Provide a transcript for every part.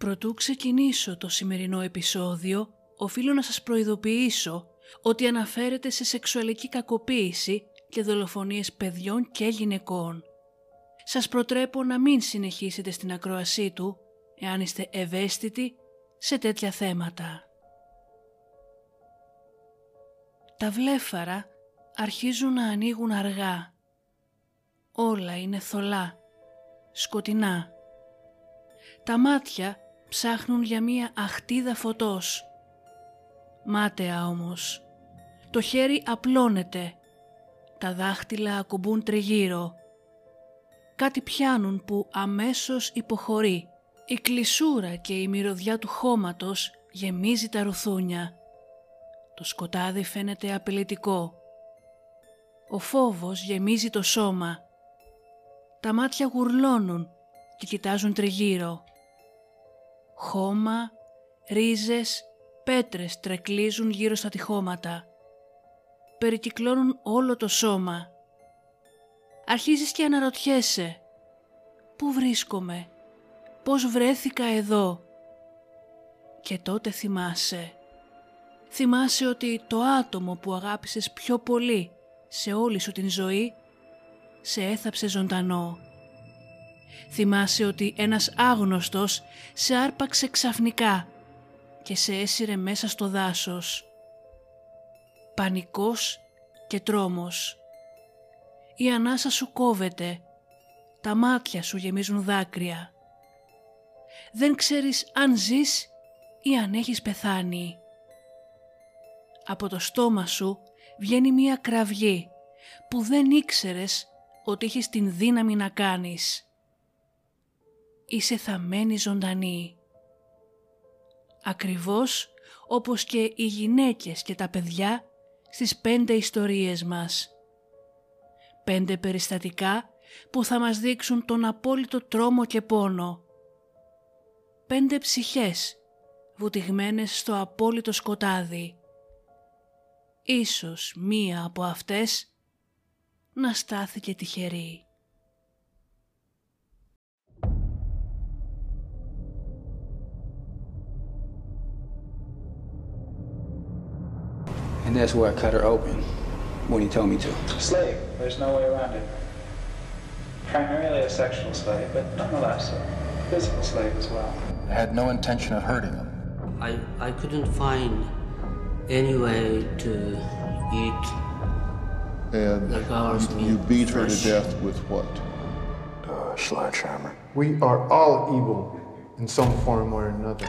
Προτού ξεκινήσω το σημερινό επεισόδιο, οφείλω να σας προειδοποιήσω ότι αναφέρεται σε σεξουαλική κακοποίηση και δολοφονίες παιδιών και γυναικών. Σας προτρέπω να μην συνεχίσετε στην ακροασή του, εάν είστε ευαίσθητοι σε τέτοια θέματα. Τα βλέφαρα αρχίζουν να ανοίγουν αργά. Όλα είναι θολά, σκοτεινά. Τα μάτια ψάχνουν για μία αχτίδα φωτός. Μάταια όμως. Το χέρι απλώνεται. Τα δάχτυλα ακουμπούν τριγύρω. Κάτι πιάνουν που αμέσως υποχωρεί. Η κλεισούρα και η μυρωδιά του χώματος γεμίζει τα ρουθούνια. Το σκοτάδι φαίνεται απειλητικό. Ο φόβος γεμίζει το σώμα. Τα μάτια γουρλώνουν και κοιτάζουν τριγύρω. Χώμα, ρίζες, πέτρες τρεκλίζουν γύρω στα τυχώματα. Περικυκλώνουν όλο το σώμα. Αρχίζεις και αναρωτιέσαι. Πού βρίσκομαι, πώς βρέθηκα εδώ; Και τότε θυμάσαι. Θυμάσαι ότι το άτομο που αγάπησες πιο πολύ σε όλη σου την ζωή σε έθαψε ζωντανό. Θυμάσαι ότι ένας άγνωστος σε άρπαξε ξαφνικά και σε έσυρε μέσα στο δάσος. Πανικός και τρόμος. Η ανάσα σου κόβεται, τα μάτια σου γεμίζουν δάκρυα. Δεν ξέρεις αν ζεις ή αν έχεις πεθάνει. Από το στόμα σου βγαίνει μία κραυγή που δεν ήξερες ότι έχεις την δύναμη να κάνεις. Είσαι θαμένη ζωντανή. Ακριβώς όπως και οι γυναίκες και τα παιδιά στις πέντε ιστορίες μας. Πέντε περιστατικά που θα μας δείξουν τον απόλυτο τρόμο και πόνο. Πέντε ψυχές βουτυγμένες στο απόλυτο σκοτάδι. Ίσως μία από αυτές να στάθηκε τυχερή. And that's where I cut her open when he told me to. Slave. There's no way around it. Primarily a sexual slave, but nonetheless a physical slave as well. I had no intention of hurting him. I, I couldn't find any way to eat And The girls you, you mean beat her to death with what? Uh, sledgehammer. We are all evil in some form or another.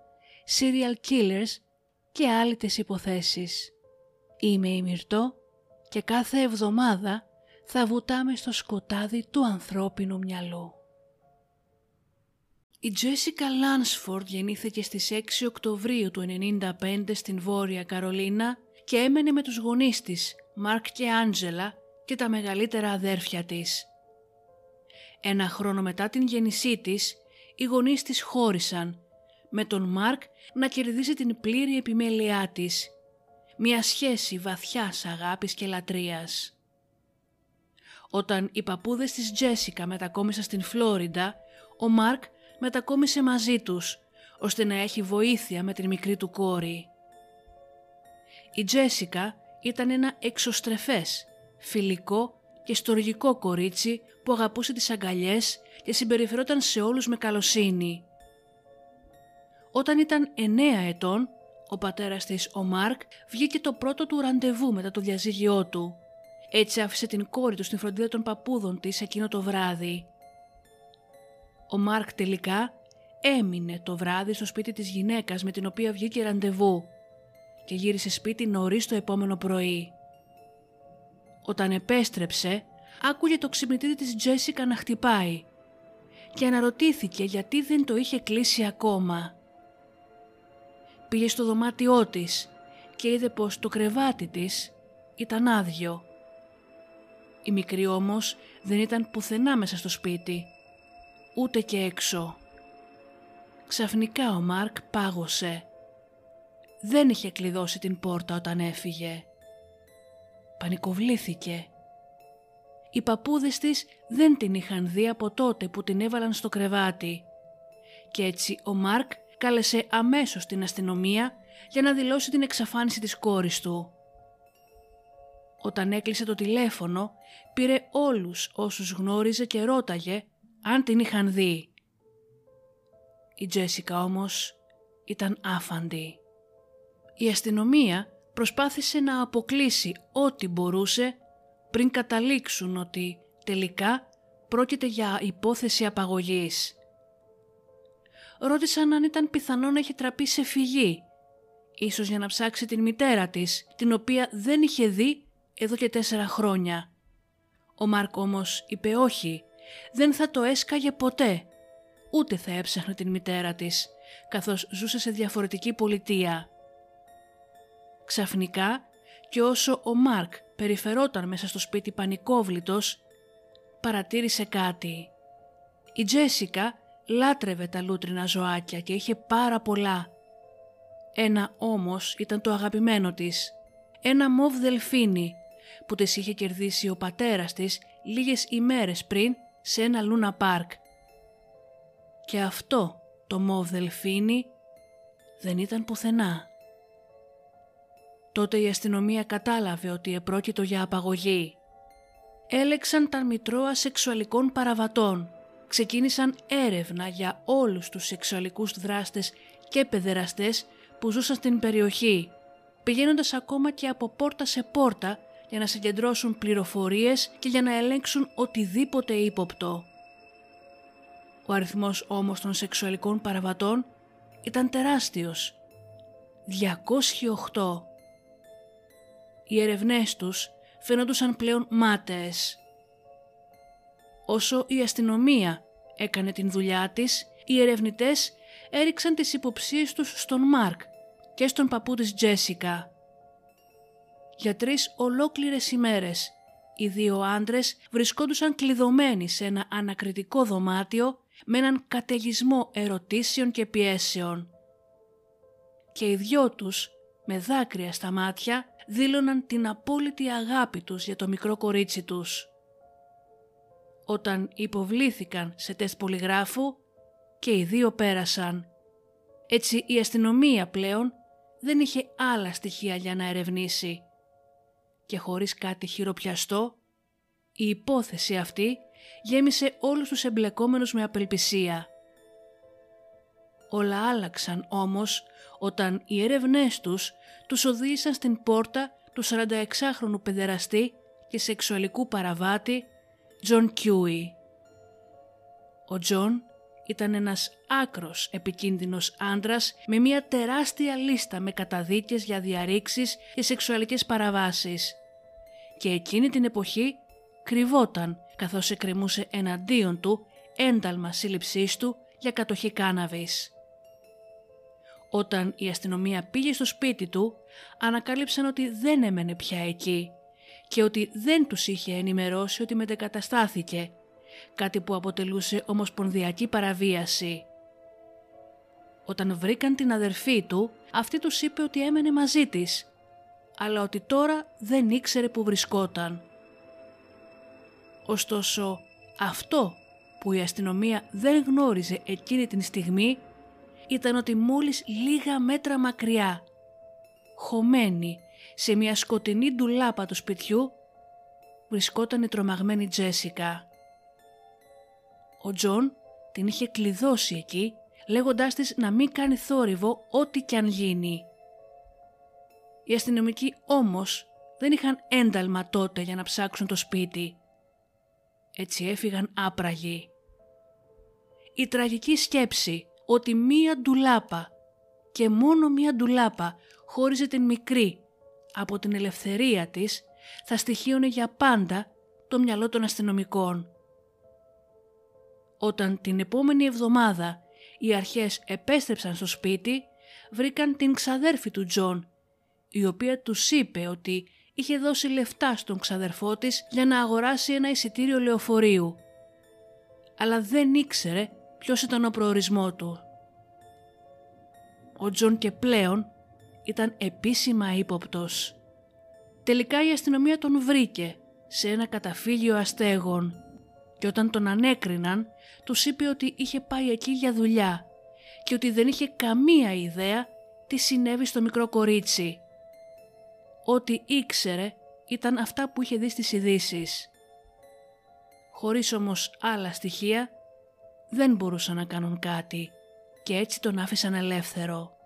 serial killers και άλλες υποθέσεις. Είμαι η Μυρτώ και κάθε εβδομάδα θα βουτάμε στο σκοτάδι του ανθρώπινου μυαλού. Η Τζέσικα Λάνσφορντ γεννήθηκε στις 6 Οκτωβρίου του 1995 στην Βόρεια Καρολίνα και έμενε με τους γονείς της, Μάρκ και Άντζελα και τα μεγαλύτερα αδέρφια της. Ένα χρόνο μετά την γέννησή της, οι γονείς της χώρισαν, με τον Μάρκ να κερδίσει την πλήρη επιμέλειά της, μια σχέση βαθιάς αγάπης και λατρείας. Όταν οι παππούδες της Τζέσικα μετακόμισαν στην Φλόριντα, ο Μάρκ μετακόμισε μαζί τους, ώστε να έχει βοήθεια με την μικρή του κόρη. Η Τζέσικα ήταν ένα εξωστρεφές, φιλικό και στοργικό κορίτσι που αγαπούσε τις αγκαλιές και συμπεριφερόταν σε όλους με καλοσύνη. Όταν ήταν εννέα ετών, Ο πατέρας της, ο Μάρκ, βγήκε το πρώτο του ραντεβού μετά το διαζύγιό του. Έτσι άφησε την κόρη του στην φροντίδα των παππούδων της εκείνο το βράδυ. Ο Μάρκ τελικά έμεινε το βράδυ στο σπίτι της γυναίκας με την οποία βγήκε ραντεβού και γύρισε σπίτι νωρίς το επόμενο πρωί. Όταν επέστρεψε, άκουγε το ξυπνητήρι της Τζέσικα να χτυπάει και αναρωτήθηκε γιατί δεν το είχε κλείσει ακόμα. Πήγε στο δωμάτιό της και είδε πως το κρεβάτι της ήταν άδειο. Η μικρή όμως δεν ήταν πουθενά μέσα στο σπίτι, ούτε και έξω. Ξαφνικά ο Μάρκ πάγωσε. Δεν είχε κλειδώσει την πόρτα όταν έφυγε. Πανικοβλήθηκε. Οι παππούδες της δεν την είχαν δει από τότε που την έβαλαν στο κρεβάτι. Και έτσι ο Μάρκ κάλεσε αμέσως την αστυνομία για να δηλώσει την εξαφάνιση της κόρης του. Όταν έκλεισε το τηλέφωνο, πήρε όλους όσους γνώριζε και ρώταγε αν την είχαν δει. Η Τζέσικα όμως ήταν άφαντη. Η αστυνομία προσπάθησε να αποκλείσει ό,τι μπορούσε πριν καταλήξουν ότι τελικά πρόκειται για υπόθεση απαγωγής. Ρώτησαν αν ήταν πιθανό να έχει τραπεί σε φυγή, ίσως για να ψάξει την μητέρα της, την οποία δεν είχε δει εδώ και τέσσερα χρόνια. Ο Μάρκ όμως είπε όχι, δεν θα το έσκαγε ποτέ, ούτε θα έψαχνε την μητέρα της, καθώς ζούσε σε διαφορετική πολιτεία. Ξαφνικά και όσο ο Μάρκ περιφερόταν μέσα στο σπίτι πανικόβλητος, παρατήρησε κάτι. Η Τζέσικα λάτρευε τα λούτρινα ζωάκια και είχε πάρα πολλά. Ένα όμως ήταν το αγαπημένο της. Ένα μοβ δελφίνι που της είχε κερδίσει ο πατέρας της λίγες ημέρες πριν σε ένα λούνα πάρκ. Και αυτό το μοβ δελφίνι δεν ήταν πουθενά. Τότε η αστυνομία κατάλαβε ότι επρόκειτο για απαγωγή. Έλεξαν τα μητρώα σεξουαλικών παραβατών. Ξεκίνησαν έρευνα για όλους τους σεξουαλικούς δράστες και παιδεραστές που ζούσαν στην περιοχή, πηγαίνοντας ακόμα και από πόρτα σε πόρτα για να συγκεντρώσουν πληροφορίες και για να ελέγξουν οτιδήποτε ύποπτο. Ο αριθμός όμως των σεξουαλικών παραβατών ήταν τεράστιος. 208 οι ερευνές τους φαίνονταν πλέον μάταιες. Όσο η αστυνομία έκανε την δουλειά της, οι ερευνητές έριξαν τις υποψίες τους στον Μάρκ και στον παππού της Τζέσικα. Για τρεις ολόκληρες ημέρες, οι δύο άντρες βρισκόντουσαν κλειδωμένοι σε ένα ανακριτικό δωμάτιο με έναν καταιγισμό ερωτήσεων και πιέσεων. Και οι δυο τους, με δάκρυα στα μάτια, δήλωναν την απόλυτη αγάπη τους για το μικρό κορίτσι τους. Όταν υποβλήθηκαν σε τεστ πολυγράφου και οι δύο πέρασαν. Έτσι η αστυνομία πλέον δεν είχε άλλα στοιχεία για να ερευνήσει. Και χωρίς κάτι χειροπιαστό, η υπόθεση αυτή γέμισε όλους τους εμπλεκόμενους με απελπισία. Όλα άλλαξαν όμως όταν οι έρευνές τους τους οδήγησαν στην πόρτα του 46χρονου παιδεραστή και σεξουαλικού παραβάτη Τζον Κούι. Ο Τζον ήταν ένας άκρως επικίνδυνος άντρας με μια τεράστια λίστα με καταδίκες για διαρρήξεις και σεξουαλικές παραβάσεις και εκείνη την εποχή κρυβόταν καθώς εκκρεμούσε εναντίον του ένταλμα σύλληψής του για κατοχή κάναβης. Όταν η αστυνομία πήγε στο σπίτι του, ανακάλυψαν ότι δεν έμενε πια εκεί και ότι δεν τους είχε ενημερώσει ότι μετεκαταστάθηκε, κάτι που αποτελούσε ομοσπονδιακή παραβίαση. Όταν βρήκαν την αδερφή του, αυτή τους είπε ότι έμενε μαζί της, αλλά ότι τώρα δεν ήξερε που βρισκόταν. Ωστόσο, αυτό που η αστυνομία δεν γνώριζε εκείνη την στιγμή ήταν ότι μόλις λίγα μέτρα μακριά, χωμένη σε μια σκοτεινή ντουλάπα του σπιτιού, βρισκόταν η τρομαγμένη Τζέσικα. Ο Τζον την είχε κλειδώσει εκεί, λέγοντάς της να μην κάνει θόρυβο ό,τι κι αν γίνει. Οι αστυνομικοί όμως δεν είχαν ένταλμα τότε για να ψάξουν το σπίτι. Έτσι έφυγαν άπραγοι. Η τραγική σκέψη ότι μία ντουλάπα και μόνο μία ντουλάπα χώριζε την μικρή από την ελευθερία της θα στοιχείωνε για πάντα το μυαλό των αστυνομικών. Όταν την επόμενη εβδομάδα οι αρχές επέστρεψαν στο σπίτι, βρήκαν την ξαδέρφη του Τζον, η οποία τους είπε ότι είχε δώσει λεφτά στον ξαδερφό της για να αγοράσει ένα εισιτήριο λεωφορείου. Αλλά δεν ήξερε ποιος ήταν ο προορισμός του. Ο Τζον Κούι πλέον ήταν επίσημα ύποπτος. Τελικά η αστυνομία τον βρήκε σε ένα καταφύγιο αστέγων και όταν τον ανέκριναν τους είπε ότι είχε πάει εκεί για δουλειά και ότι δεν είχε καμία ιδέα τι συνέβη στο μικρό κορίτσι. Ό,τι ήξερε ήταν αυτά που είχε δει στις ειδήσεις. Χωρίς όμως άλλα στοιχεία δεν μπορούσαν να κάνουν κάτι και έτσι τον άφησαν ελεύθερο.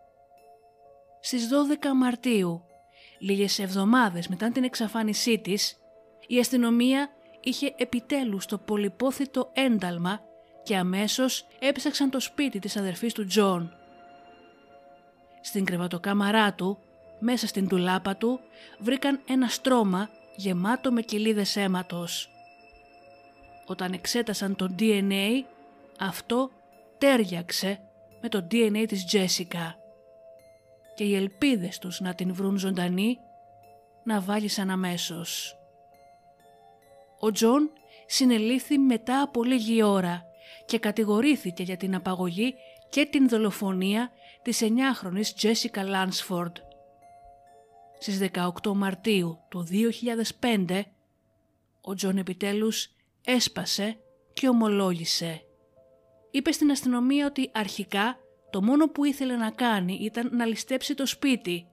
Στις 12 Μαρτίου, λίγες εβδομάδες μετά την εξαφάνισή της, η αστυνομία είχε επιτέλους το πολυπόθητο ένταλμα και αμέσως έψαξαν το σπίτι της αδερφής του Τζον. Στην κρεβατοκάμαρά του, μέσα στην ντουλάπα του, βρήκαν ένα στρώμα γεμάτο με κηλίδες αίματος. Όταν εξέτασαν το DNA, αυτό ταίριαξε με το DNA της Τζέσικα και οι ελπίδες τους να την βρουν ζωντανή ναυάγησαν αμέσως. Ο Τζον συνελήφθη μετά από λίγη ώρα και κατηγορήθηκε για την απαγωγή και την δολοφονία της 9χρονης Τζέσικα Λάνσφορντ. Στις 18 Μαρτίου του 2005 ο Τζον επιτέλους έσπασε και ομολόγησε. Είπε στην αστυνομία ότι αρχικά το μόνο που ήθελε να κάνει ήταν να ληστέψει το σπίτι,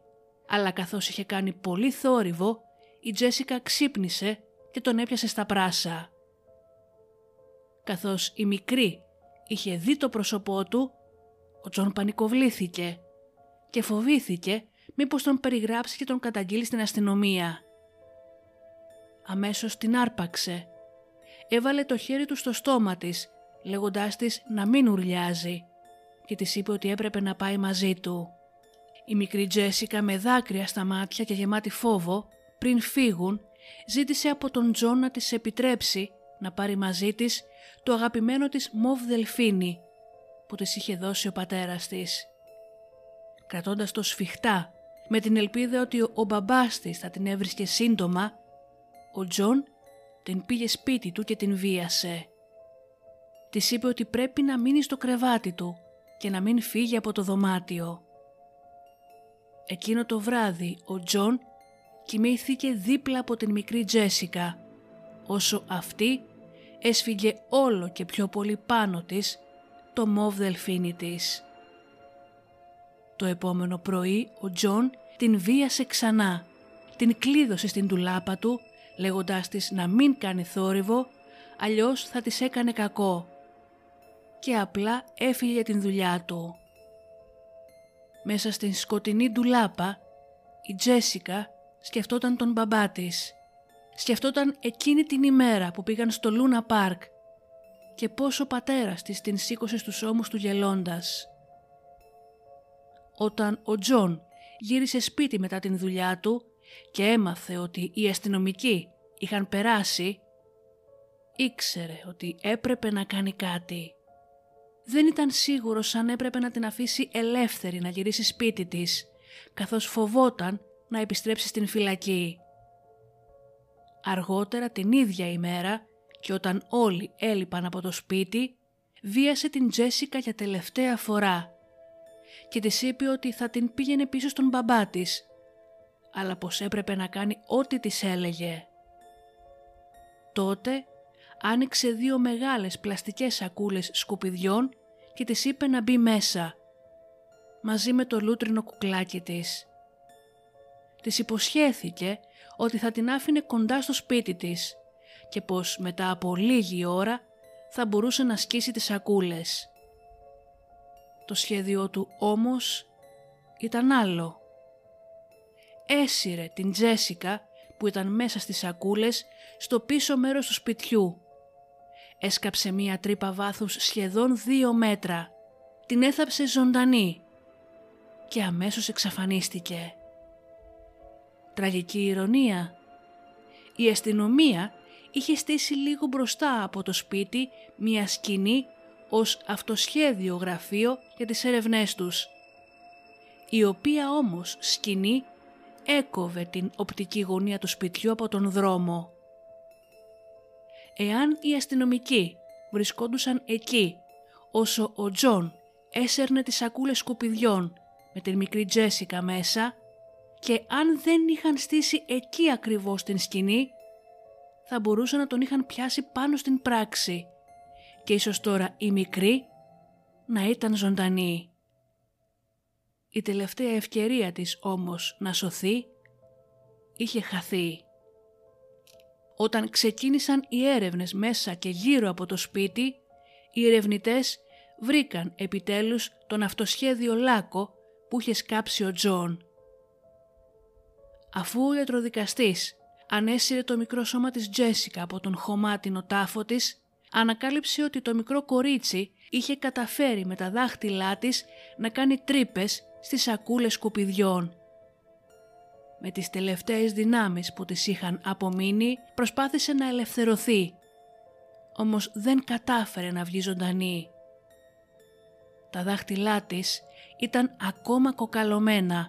αλλά καθώς είχε κάνει πολύ θόρυβο, η Τζέσικα ξύπνησε και τον έπιασε στα πράσα. Καθώς η μικρή είχε δει το πρόσωπό του, ο Τζον πανικοβλήθηκε και φοβήθηκε μήπως τον περιγράψει και τον καταγγείλει στην αστυνομία. Αμέσως την άρπαξε. Έβαλε το χέρι του στο στόμα της, λέγοντάς της να μην ουρλιάζει και της είπε ότι έπρεπε να πάει μαζί του. Η μικρή Τζέσικα με δάκρυα στα μάτια και γεμάτη φόβο, πριν φύγουν, ζήτησε από τον Τζον να της επιτρέψει να πάρει μαζί της το αγαπημένο της μοβ δελφίνι που της είχε δώσει ο πατέρας της. Κρατώντας το σφιχτά με την ελπίδα ότι ο μπαμπάς της θα την έβρισκε σύντομα, ο Τζον την πήγε σπίτι του και την βίασε. Της είπε ότι πρέπει να μείνει στο κρεβάτι του και να μην φύγει από το δωμάτιο. Εκείνο το βράδυ ο Τζον κοιμήθηκε δίπλα από την μικρή Τζέσικα, όσο αυτή έσφιγγε όλο και πιο πολύ πάνω της το μοβ δελφίνι της. Το επόμενο πρωί ο Τζον την βίασε ξανά, την κλείδωσε στην ντουλάπα του λέγοντάς της να μην κάνει θόρυβο, αλλιώς θα της έκανε κακό και απλά έφυγε για την δουλειά του. Μέσα στην σκοτεινή ντουλάπα η Τζέσικα σκεφτόταν τον μπαμπά της. Σκεφτόταν εκείνη την ημέρα που πήγαν στο Λούνα Παρκ και πόσο ο πατέρας της την σήκωσε στους ώμους του γελώντας. Όταν ο Τζον γύρισε σπίτι μετά την δουλειά του και έμαθε ότι οι αστυνομικοί είχαν περάσει, ήξερε ότι έπρεπε να κάνει κάτι. Δεν ήταν σίγουρος αν έπρεπε να την αφήσει ελεύθερη να γυρίσει σπίτι της, καθώς φοβόταν να επιστρέψει στην φυλακή. Αργότερα την ίδια ημέρα και όταν όλοι έλειπαν από το σπίτι, βίασε την Τζέσικα για τελευταία φορά και της είπε ότι θα την πήγαινε πίσω στον μπαμπά της, αλλά πως έπρεπε να κάνει ό,τι της έλεγε. Τότε άνοιξε δύο μεγάλες πλαστικές σακούλες σκουπιδιών και της είπε να μπει μέσα, μαζί με το λούτρινο κουκλάκι της. Της υποσχέθηκε ότι θα την άφηνε κοντά στο σπίτι της και πως μετά από λίγη ώρα θα μπορούσε να σκίσει τις σακούλες. Το σχέδιό του όμως ήταν άλλο. έσυρε την Τζέσικα που ήταν μέσα στις σακούλες στο πίσω μέρος του σπιτιού. Έσκαψε μία τρύπα βάθους σχεδόν δύο μέτρα. Την έθαψε ζωντανή και αμέσως εξαφανίστηκε. Τραγική ηρωνία. Η αστυνομία είχε στήσει λίγο μπροστά από το σπίτι μία σκηνή ως αυτοσχέδιο γραφείο για τις ερευνές τους, η οποία όμως σκηνή έκοβε την οπτική γωνία του σπιτιού από τον δρόμο. Εάν οι αστυνομικοί βρισκόντουσαν εκεί όσο ο Τζον έσερνε τις σακούλες σκουπιδιών με την μικρή Τζέσικα μέσα και αν δεν είχαν στήσει εκεί ακριβώς την σκηνή θα μπορούσαν να τον είχαν πιάσει πάνω στην πράξη και ίσως τώρα η μικρή να ήταν ζωντανή. Η τελευταία ευκαιρία της όμως να σωθεί είχε χαθεί. Όταν ξεκίνησαν οι έρευνες μέσα και γύρω από το σπίτι, οι ερευνητές βρήκαν επιτέλους τον αυτοσχέδιο λάκκο που είχε σκάψει ο Τζον. Αφού ο ιατροδικαστής ανέσυρε το μικρό σώμα της Τζέσικα από τον χωμάτινο τάφο της, ανακάλυψε ότι το μικρό κορίτσι είχε καταφέρει με τα δάχτυλά της να κάνει τρύπες στις σακούλες σκουπιδιών. Με τις τελευταίες δυνάμεις που της είχαν απομείνει προσπάθησε να ελευθερωθεί, όμως δεν κατάφερε να βγει ζωντανή. Τα δάχτυλά της ήταν ακόμα κοκαλωμένα,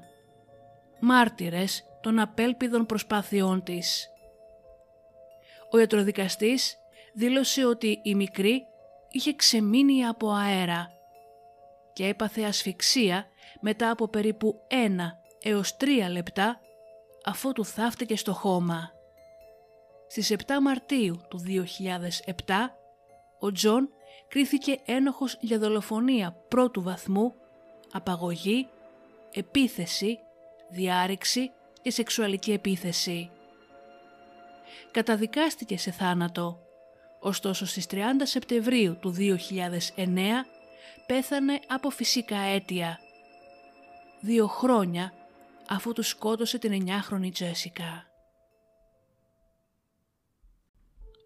μάρτυρες των απέλπιδων προσπάθειών της. Ο ιατροδικαστής δήλωσε ότι η μικρή είχε ξεμείνει από αέρα και έπαθε ασφυξία μετά από περίπου ένα έως τρία λεπτά αφότου θάφτηκε στο χώμα. Στις 7 Μαρτίου του 2007 ο Τζον κρίθηκε ένοχος για δολοφονία πρώτου βαθμού, απαγωγή, επίθεση, διάρρηξη και σεξουαλική επίθεση. Καταδικάστηκε σε θάνατο, ωστόσο στις 30 Σεπτεμβρίου του 2009 πέθανε από φυσικά αίτια. Δύο χρόνια αφού τους σκότωσε την 9χρονη Τζέσικα.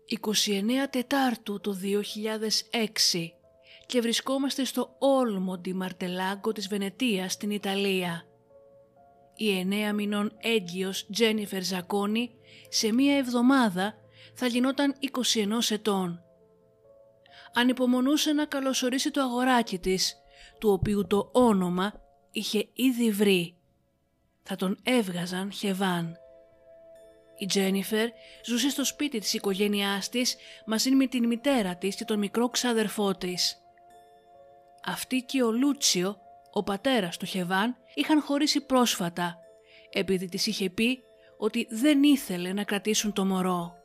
29 Τετάρτου του 2006 και βρισκόμαστε στο Όλμο Ντι Μαρτελάγκο της Βενετίας στην Ιταλία. Η εννέα μηνών έγκυος Τζένιφερ Ζακόνη σε μία εβδομάδα θα γινόταν 21 ετών. Ανυπομονούσε να καλωσορίσει το αγοράκι της, του οποίου το όνομα είχε ήδη βρει. Θα τον έβγαζαν Χεβάν. Η Τζένιφερ ζούσε στο σπίτι της οικογένειάς της μαζί με την μητέρα της και τον μικρό ξαδερφό της. Αυτή και ο Λούτσιο, ο πατέρας του Χεβάν, είχαν χωρίσει πρόσφατα, επειδή της είχε πει ότι δεν ήθελε να κρατήσουν το μωρό.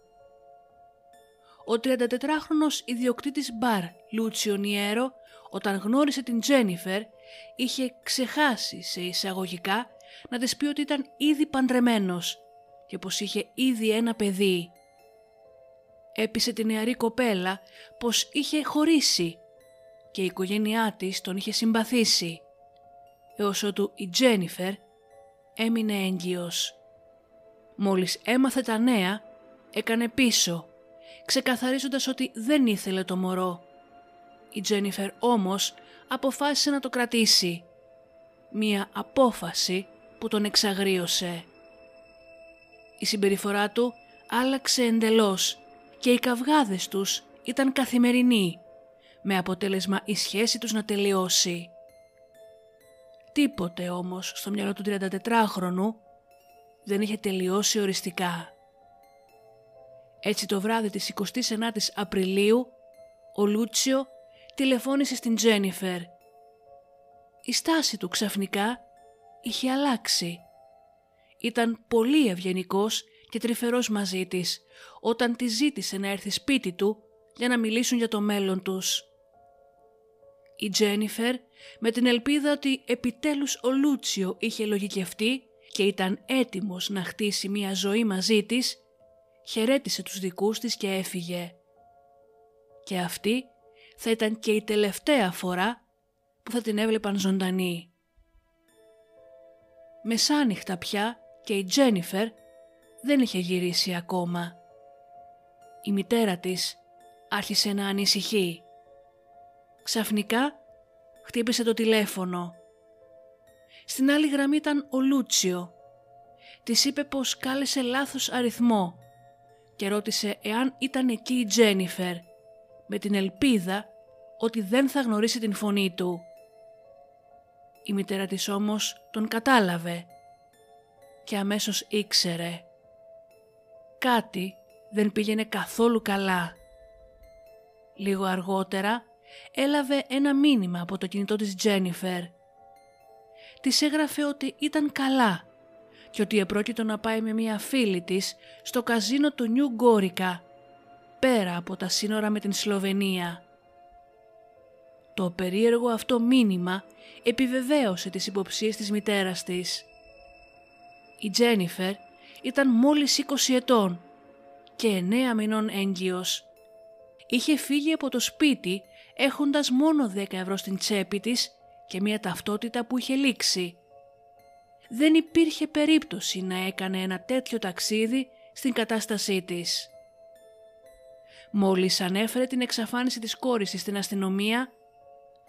Ο 34χρονος ιδιοκτήτης μπαρ Λούτσιο Νιέρο, όταν γνώρισε την Τζένιφερ, είχε ξεχάσει σε εισαγωγικά να της πει ότι ήταν ήδη παντρεμένος και πως είχε ήδη ένα παιδί. Έπεισε την νεαρή κοπέλα πως είχε χωρίσει και η οικογένειά της τον είχε συμπαθήσει, έως ότου η Τζένιφερ έμεινε έγκυος. Μόλις έμαθε τα νέα, έκανε πίσω, ξεκαθαρίζοντας ότι δεν ήθελε το μωρό. Η Τζένιφερ όμως αποφάσισε να το κρατήσει. Μία απόφαση που τον εξαγρίωσε. Η συμπεριφορά του άλλαξε εντελώς και οι καυγάδες τους ήταν καθημερινοί, με αποτέλεσμα η σχέση τους να τελειώσει. Τίποτε όμως στο μυαλό του 34χρονου δεν είχε τελειώσει οριστικά. Έτσι το βράδυ της 29ης Απριλίου, ο Λούτσιο τηλεφώνησε στην Τζένιφερ. Η στάση του ξαφνικά είχε αλλάξει. Ήταν πολύ ευγενικός και τρυφερός μαζί της όταν τη ζήτησε να έρθει σπίτι του για να μιλήσουν για το μέλλον τους. Η Τζένιφερ με την ελπίδα ότι επιτέλους ο Λούτσιο είχε λογικευτεί και ήταν έτοιμος να χτίσει μια ζωή μαζί της, χαιρέτησε τους δικούς της και έφυγε. Και αυτή θα ήταν και η τελευταία φορά που θα την έβλεπαν ζωντανή. Μεσάνυχτα πια και η Τζένιφερ δεν είχε γυρίσει ακόμα. Η μητέρα της άρχισε να ανησυχεί. Ξαφνικά χτύπησε το τηλέφωνο. Στην άλλη γραμμή ήταν ο Λούτσιο. Της είπε πως κάλεσε λάθος αριθμό και ρώτησε εάν ήταν εκεί η Τζένιφερ με την ελπίδα ότι δεν θα γνωρίσει την φωνή του. Η μητέρα της όμως τον κατάλαβε και αμέσως ήξερε. Κάτι δεν πήγαινε καθόλου καλά. Λίγο αργότερα έλαβε ένα μήνυμα από το κινητό της Τζένιφερ. Της έγραφε ότι ήταν καλά και ότι επρόκειτο να πάει με μια φίλη της στο καζίνο του Νιου Γκόρικα, πέρα από τα σύνορα με την Σλοβενία. Το περίεργο αυτό μήνυμα επιβεβαίωσε τις υποψίες της μητέρας της. Η Τζένιφερ ήταν μόλις 20 ετών και 9 μηνών έγκυος. Είχε φύγει από το σπίτι έχοντας μόνο 10 ευρώ στην τσέπη της και μια ταυτότητα που είχε λήξει. Δεν υπήρχε περίπτωση να έκανε ένα τέτοιο ταξίδι στην κατάστασή της. Μόλις ανέφερε την εξαφάνιση της κόρης στην αστυνομία,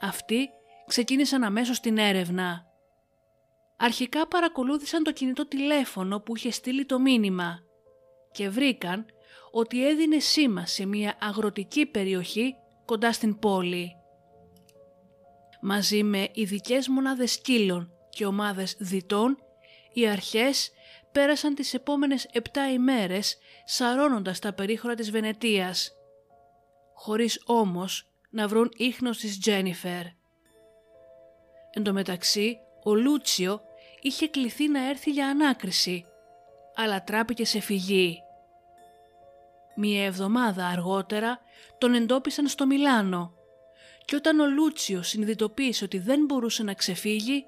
αυτοί ξεκίνησαν αμέσως την έρευνα. Αρχικά παρακολούθησαν το κινητό τηλέφωνο που είχε στείλει το μήνυμα και βρήκαν ότι έδινε σήμα σε μια αγροτική περιοχή κοντά στην πόλη. Μαζί με ειδικές μονάδες σκύλων και ομάδες διτών, οι αρχές πέρασαν τις επόμενες επτά ημέρες σαρώνοντας τα περίχωρα της Βενετίας, χωρίς όμως να βρουν ίχνος της Τζένιφερ. Εν τω μεταξύ, ο Λούτσιο είχε κληθεί να έρθει για ανάκριση, αλλά τράπηκε σε φυγή. Μία εβδομάδα αργότερα τον εντόπισαν στο Μιλάνο και όταν ο Λούτσιο συνειδητοποίησε ότι δεν μπορούσε να ξεφύγει,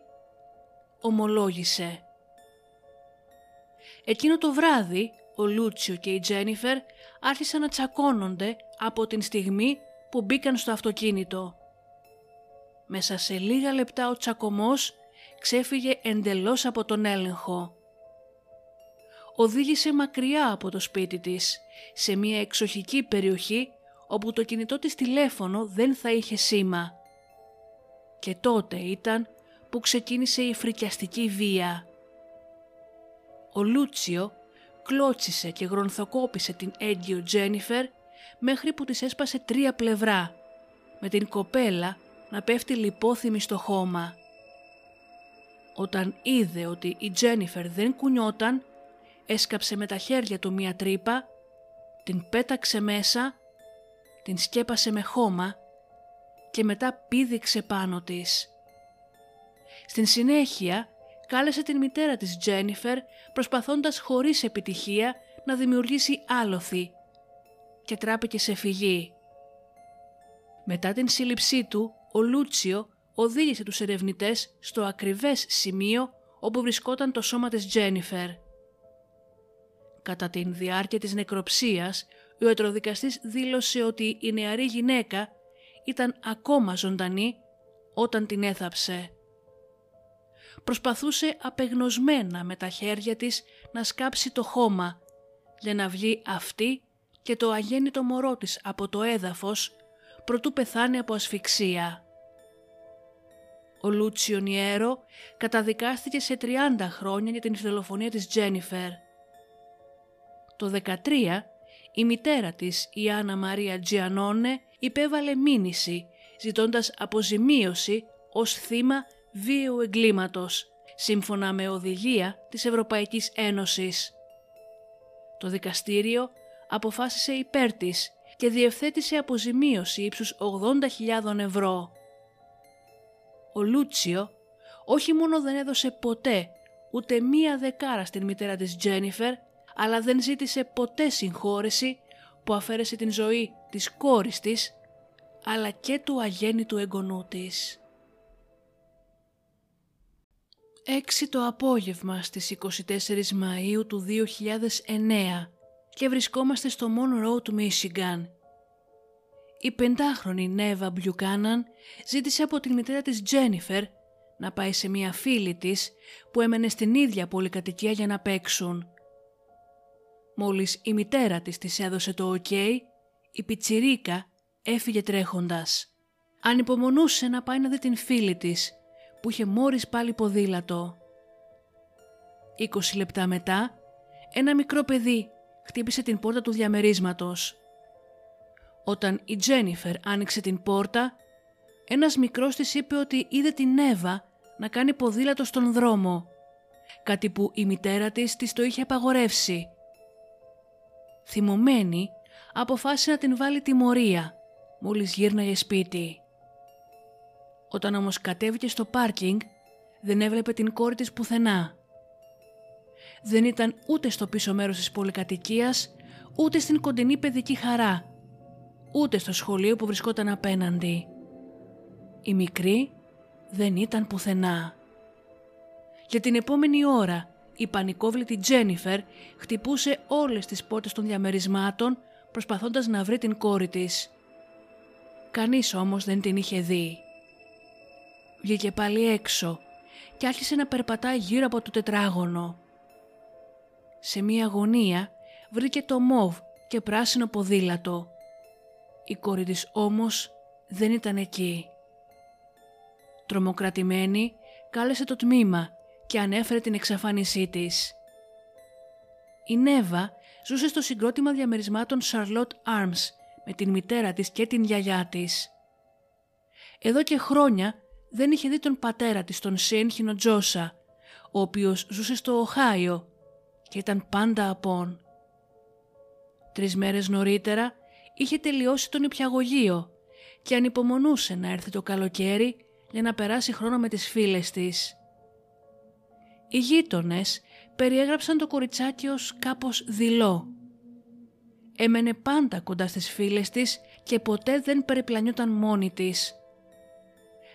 ομολόγησε. Εκείνο το βράδυ ο Λούτσιο και η Τζένιφερ άρχισαν να τσακώνονται από την στιγμή που μπήκαν στο αυτοκίνητο. Μέσα σε λίγα λεπτά ο τσακωμός ξέφυγε εντελώς από τον έλεγχο. Οδήγησε μακριά από το σπίτι της, σε μια εξοχική περιοχή όπου το κινητό της τηλέφωνο δεν θα είχε σήμα. Και τότε ήταν που ξεκίνησε η φρικιαστική βία. Ο Λούτσιο κλώτσισε και γρονθοκόπησε την έγκυο Τζένιφερ μέχρι που της έσπασε τρία πλευρά, με την κοπέλα να πέφτει λιπόθυμη στο χώμα. Όταν είδε ότι η Τζένιφερ δεν κουνιόταν, έσκαψε με τα χέρια του μία τρύπα, την πέταξε μέσα, την σκέπασε με χώμα και μετά πήδηξε πάνω της. Στην συνέχεια κάλεσε την μητέρα της Τζένιφερ προσπαθώντας χωρίς επιτυχία να δημιουργήσει άλοθη και τράπηκε σε φυγή. Μετά την σύλληψή του, ο Λούτσιο οδήγησε τους ερευνητές στο ακριβές σημείο όπου βρισκόταν το σώμα της Τζένιφερ. Κατά την διάρκεια της νεκροψίας, ο ιατροδικαστής δήλωσε ότι η νεαρή γυναίκα ήταν ακόμα ζωντανή όταν την έθαψε. Προσπαθούσε απεγνωσμένα με τα χέρια της να σκάψει το χώμα για να βγει αυτή και το αγέννητο μωρό της από το έδαφος προτού πεθάνει από ασφυξία. Ο Λούτσιο Νιέρο καταδικάστηκε σε 30 χρόνια για την δολοφονία της Τζένιφερ. Το 13 η μητέρα της, η Άννα Μαρία Τζιανόνε, υπέβαλε μήνυση ζητώντας αποζημίωση ως θύμα βίαιου εγκλήματος, σύμφωνα με οδηγία της Ευρωπαϊκής Ένωσης. Το δικαστήριο αποφάσισε υπέρ της και διευθέτησε αποζημίωση ύψους 80.000 ευρώ. Ο Λούτσιο όχι μόνο δεν έδωσε ποτέ ούτε μία δεκάρα στην μητέρα της Τζένιφερ, αλλά δεν ζήτησε ποτέ συγχώρεση που αφαίρεσε την ζωή της κόρης της, αλλά και του αγέννητου εγγονού της. Έξι το απόγευμα στις 24 Μαΐου του 2009 και βρισκόμαστε στο Monroe του Michigan. Η πεντάχρονη Νέβα Μπλιουκάναν ζήτησε από την μητέρα της Τζένιφερ να πάει σε μία φίλη της που έμενε στην ίδια πολυκατοικία για να παίξουν. Μόλις η μητέρα της της έδωσε το ok, η πιτσιρίκα έφυγε τρέχοντας. Ανυπομονούσε να πάει να δει την φίλη της που είχε μόλις πάλι ποδήλατο. 20 λεπτά μετά, ένα μικρό παιδί χτύπησε την πόρτα του διαμερίσματος. Όταν η Τζένιφερ άνοιξε την πόρτα, ένας μικρός της είπε ότι είδε την Εύα να κάνει ποδήλατο στον δρόμο, κάτι που η μητέρα της της το είχε απαγορεύσει. Θυμωμένη, αποφάσισε να την βάλει τιμωρία, μόλις γύρναγε σπίτι. Όταν όμως κατέβηκε στο πάρκινγκ, δεν έβλεπε την κόρη της πουθενά. Δεν ήταν ούτε στο πίσω μέρος της πολυκατοικίας, ούτε στην κοντινή παιδική χαρά, ούτε στο σχολείο που βρισκόταν απέναντι. Η μικρή δεν ήταν πουθενά. Για την επόμενη ώρα η πανικόβλητη Τζένιφερ χτυπούσε όλες τις πόρτες των διαμερισμάτων προσπαθώντας να βρει την κόρη της. Κανείς όμως δεν την είχε δει. Βγήκε πάλι έξω και άρχισε να περπατάει γύρω από το τετράγωνο. Σε μία γωνία βρήκε το μόβ και πράσινο ποδήλατο. Η κόρη της όμως δεν ήταν εκεί. Τρομοκρατημένη κάλεσε το τμήμα και ανέφερε την εξαφάνισή της. Η Νέβα ζούσε στο συγκρότημα διαμερισμάτων Charlotte Arms με την μητέρα της και την γιαγιά της. Εδώ και χρόνια δεν είχε δει τον πατέρα της, τον Σένχινο Τζόσα, ο οποίος ζούσε στο Οχάιο και ήταν πάντα απόν. Τρεις μέρες νωρίτερα είχε τελειώσει τον υπιαγωγείο και ανυπομονούσε να έρθει το καλοκαίρι για να περάσει χρόνο με τις φίλες της. Οι γείτονες περιέγραψαν το κοριτσάκι ως κάπως δειλό. Έμενε πάντα κοντά στις φίλες της και ποτέ δεν περιπλανιόταν μόνη της.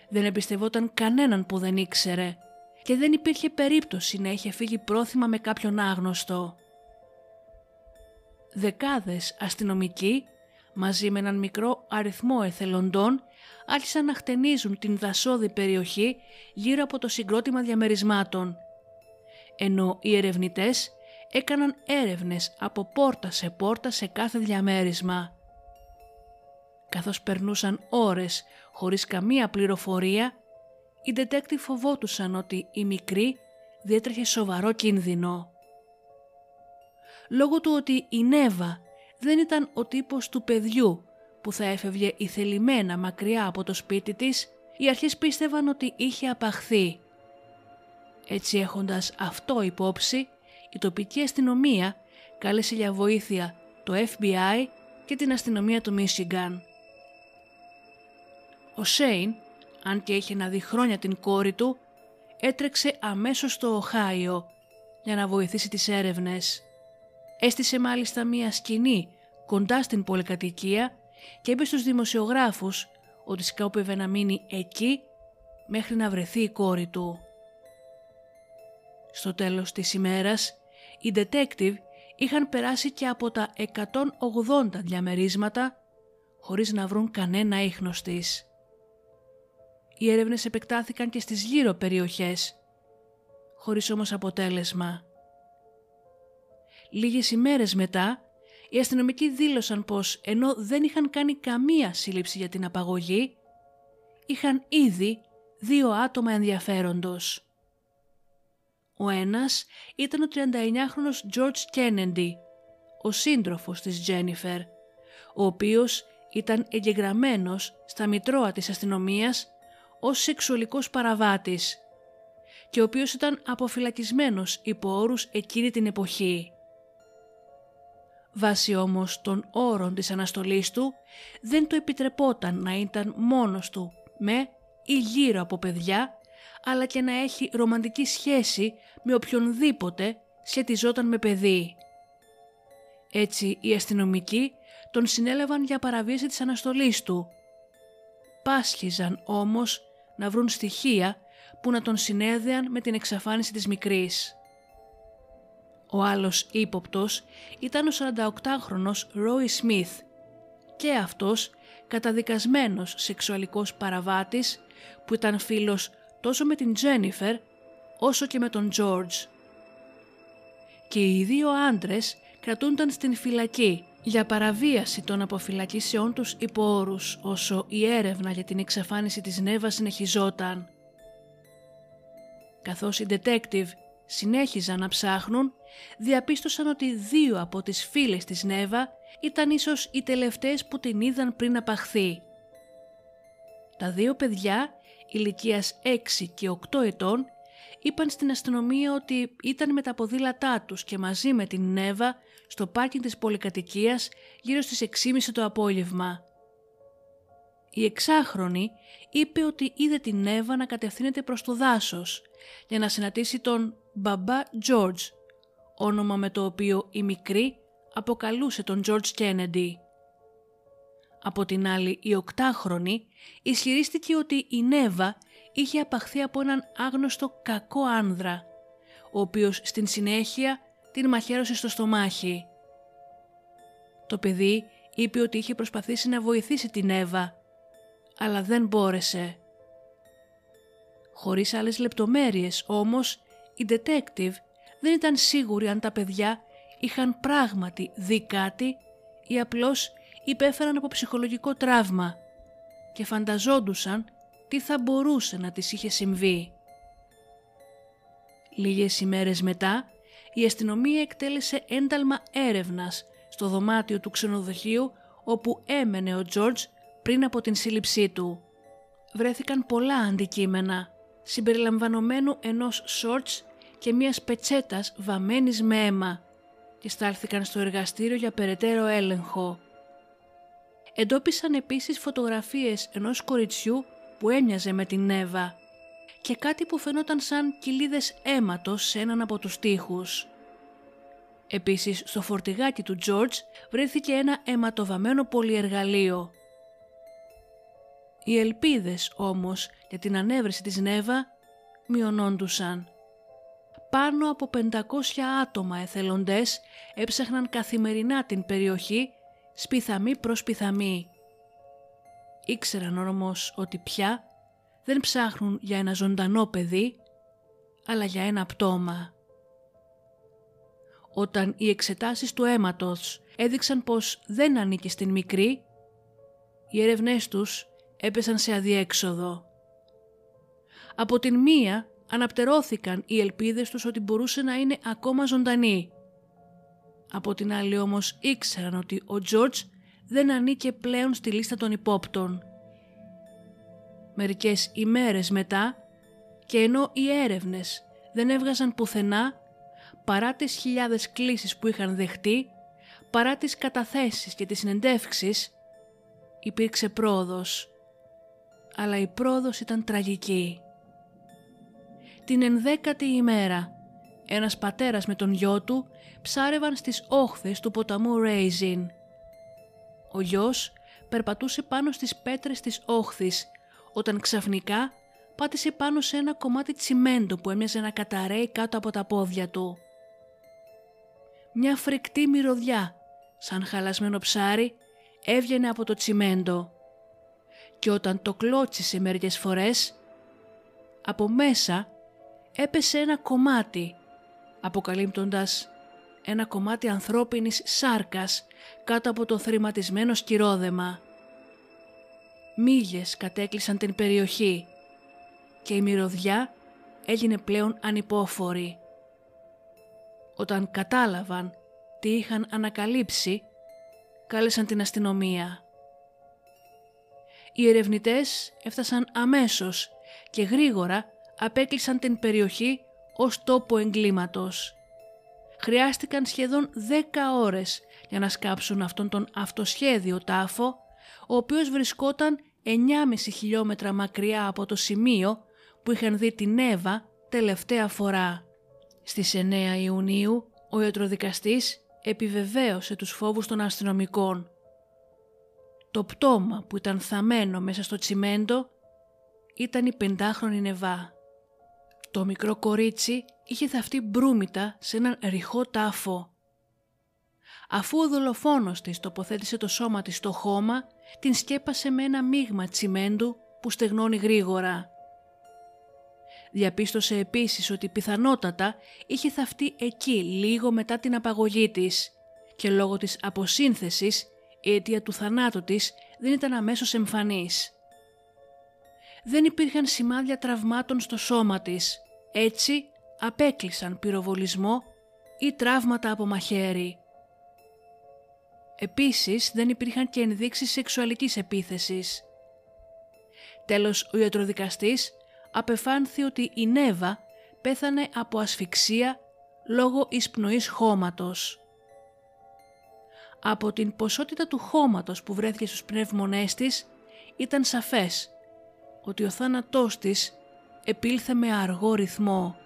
Δεν εμπιστευόταν κανέναν που δεν ήξερε και δεν υπήρχε περίπτωση να είχε φύγει πρόθυμα με κάποιον άγνωστο. Δεκάδες αστυνομικοί μαζί με έναν μικρό αριθμό εθελοντών άρχισαν να χτενίζουν την δασόδη περιοχή γύρω από το συγκρότημα διαμερισμάτων ενώ οι ερευνητές έκαναν έρευνες από πόρτα σε πόρτα σε κάθε διαμέρισμα. Καθώς περνούσαν ώρες χωρίς καμία πληροφορία, οι detective φοβότουσαν ότι η μικρή διέτρεχε σοβαρό κίνδυνο. Λόγω του ότι η Νέβα δεν ήταν ο τύπος του παιδιού που θα έφευγε ηθελημένα μακριά από το σπίτι της, οι αρχές πίστευαν ότι είχε απαχθεί έτσι έχοντας αυτό υπόψη, η τοπική αστυνομία κάλεσε για βοήθεια το FBI και την αστυνομία του Μίσιγκαν. Ο Σέιν, αν και είχε να δει χρόνια την κόρη του, έτρεξε αμέσως στο Οχάιο για να βοηθήσει τις έρευνες. Έστησε μάλιστα μία σκηνή κοντά στην πολυκατοικία και είπε στους δημοσιογράφους ότι σκόπευε να μείνει εκεί μέχρι να βρεθεί η κόρη του. Στο τέλος της ημέρας, οι detective είχαν περάσει και από τα 180 διαμερίσματα χωρίς να βρουν κανένα ίχνος της. Οι έρευνες επεκτάθηκαν και στις γύρω περιοχές, χωρίς όμως αποτέλεσμα. Λίγες ημέρες μετά, οι αστυνομικοί δήλωσαν πως ενώ δεν είχαν κάνει καμία σύλληψη για την απαγωγή, είχαν ήδη δύο άτομα ενδιαφέροντος. Ο ένας ήταν ο 39χρονος George Kennedy, ο σύντροφος της Jennifer, ο οποίος ήταν εγγεγραμμένος στα μητρώα της αστυνομίας ως σεξουαλικός παραβάτης και ο οποίος ήταν αποφυλακισμένος υπό όρους εκείνη την εποχή. Βάσει όμως των όρων της αναστολής του δεν του επιτρεπόταν να ήταν μόνος του με ή γύρω από παιδιά αλλά και να έχει ρομαντική σχέση με οποιονδήποτε σχετιζόταν με παιδί. Έτσι οι αστυνομικοί τον συνέλαβαν για παραβίαση της αναστολής του. Πάσχιζαν όμως να βρουν στοιχεία που να τον συνέδεαν με την εξαφάνιση της μικρής. Ο άλλος ύποπτος ήταν ο 48χρονος Ρόι Σμιθ και αυτός καταδικασμένος σεξουαλικός παραβάτης που ήταν φίλος τόσο με την Τζένιφερ όσο και με τον Τζόρτζ. Και οι δύο άντρες κρατούνταν στην φυλακή για παραβίαση των αποφυλακίσεών τους υπό όρους, όσο η έρευνα για την εξαφάνιση της Νέβα συνεχιζόταν. Καθώς οι detective συνέχιζαν να ψάχνουν, διαπίστωσαν ότι δύο από τις φίλες της Νέβα ήταν ίσως οι τελευταίες που την είδαν πριν απαχθεί. Τα δύο παιδιά, ηλικίας 6 και 8 ετών, είπαν στην αστυνομία ότι ήταν με τα ποδήλατά τους και μαζί με την Νέβα στο πάρκινγκ της πολυκατοικίας γύρω στις 6.30 το απόγευμα. Η εξάχρονη είπε ότι είδε την Νέβα να κατευθύνεται προς το δάσος για να συναντήσει τον μπαμπά George, όνομα με το οποίο η μικρή αποκαλούσε τον George Kennedy. Από την άλλη η οκτάχρονη ισχυρίστηκε ότι η Νέβα είχε απαχθεί από έναν άγνωστο κακό άνδρα, ο οποίος στην συνέχεια την μαχαίρωσε στο στομάχι. Το παιδί είπε ότι είχε προσπαθήσει να βοηθήσει την Εύα, αλλά δεν μπόρεσε. Χωρίς άλλες λεπτομέρειες όμως, η detective δεν ήταν σίγουρη αν τα παιδιά είχαν πράγματι δει κάτι ή απλώς υπέφεραν από ψυχολογικό τραύμα και φανταζόντουσαν τι θα μπορούσε να της είχε συμβεί. Λίγες ημέρες μετά, η αστυνομία εκτέλεσε ένταλμα έρευνας στο δωμάτιο του ξενοδοχείου όπου έμενε ο Τζόρτζ πριν από την σύλληψή του. Βρέθηκαν πολλά αντικείμενα, συμπεριλαμβανομένου ενός σόρτς και μιας πετσέτας βαμμένης με αίμα και στάλθηκαν στο εργαστήριο για περαιτέρω έλεγχο. Εντόπισαν επίσης φωτογραφίες ενός κοριτσιού που έμοιαζε με την Εύα και κάτι που φαινόταν σαν κοιλίδες αίματος σε έναν από τους τοίχους. Επίσης στο φορτηγάκι του George βρέθηκε ένα αιματοβαμένο πολυεργαλείο. Οι ελπίδες όμως για την ανέβρεση της Νέβα μειωνόντουσαν. Πάνω από 500 άτομα εθελοντές έψαχναν καθημερινά την περιοχή σπιθαμή προς πιθαμή. Ήξεραν όμως ότι πια δεν ψάχνουν για ένα ζωντανό παιδί, αλλά για ένα πτώμα. Όταν οι εξετάσεις του αίματος έδειξαν πως δεν ανήκει στην μικρή, οι έρευνές τους έπεσαν σε αδιέξοδο. Από την μία αναπτερώθηκαν οι ελπίδες τους ότι μπορούσε να είναι ακόμα ζωντανή. Από την άλλη όμως ήξεραν ότι ο Τζόρτζ δεν ανήκε πλέον στη λίστα των υπόπτων. Μερικές ημέρες μετά και ενώ οι έρευνες δεν έβγαζαν πουθενά παρά τις χιλιάδες κλήσεις που είχαν δεχτεί, παρά τις καταθέσεις και τις συνεντεύξεις, υπήρξε πρόοδος. Αλλά η πρόοδος ήταν τραγική. Την ενδέκατη ημέρα, ένας πατέρας με τον γιο του ψάρευαν στις όχθες του ποταμού Ρέιζιν. Ο γιος περπατούσε πάνω στις πέτρες της όχθης όταν ξαφνικά πάτησε πάνω σε ένα κομμάτι τσιμέντο που έμοιαζε να καταραίει κάτω από τα πόδια του. Μια φρικτή μυρωδιά, σαν χαλασμένο ψάρι, έβγαινε από το τσιμέντο και όταν το κλώτσισε μερικές φορές, από μέσα έπεσε ένα κομμάτι, αποκαλύπτοντας ένα κομμάτι ανθρώπινης σάρκας κάτω από το θρηματισμένο σκυρόδεμα. Μύγες κατέκλυσαν την περιοχή και η μυρωδιά έγινε πλέον ανυπόφορη. Όταν κατάλαβαν τι είχαν ανακαλύψει, κάλεσαν την αστυνομία. Οι ερευνητές έφτασαν αμέσως και γρήγορα απέκλεισαν την περιοχή ως τόπο εγκλήματος. Χρειάστηκαν σχεδόν 10 ώρες για να σκάψουν αυτόν τον αυτοσχέδιο τάφο, ο οποίος βρισκόταν 9,5 χιλιόμετρα μακριά από το σημείο που είχαν δει την Εύα τελευταία φορά. Στις 9 Ιουνίου ο ιατροδικαστής επιβεβαίωσε τους φόβους των αστυνομικών. Το πτώμα που ήταν θαμένο μέσα στο τσιμέντο ήταν η πεντάχρονη Νεβά. Το μικρό κορίτσι είχε θαυτεί μπρούμητα σε έναν ρηχό τάφο. Αφού ο δολοφόνος της τοποθέτησε το σώμα της στο χώμα, την σκέπασε με ένα μείγμα τσιμέντου που στεγνώνει γρήγορα. Διαπίστωσε επίσης ότι πιθανότατα είχε θαυτεί εκεί λίγο μετά την απαγωγή της και λόγω της αποσύνθεσης η αιτία του θανάτου της δεν ήταν αμέσως εμφανής. Δεν υπήρχαν σημάδια τραυμάτων στο σώμα της, έτσι απέκλεισαν πυροβολισμό ή τραύματα από μαχαίρι. Επίσης δεν υπήρχαν και ενδείξεις σεξουαλικής επίθεσης. Τέλος, ο ιατροδικαστής απεφάνθη ότι η Νέβα πέθανε από ασφυξία λόγω εισπνοής χώματος. Από την ποσότητα του χώματος που βρέθηκε στους πνεύμονές της ήταν σαφές ότι ο θάνατός της επήλθε με αργό ρυθμό.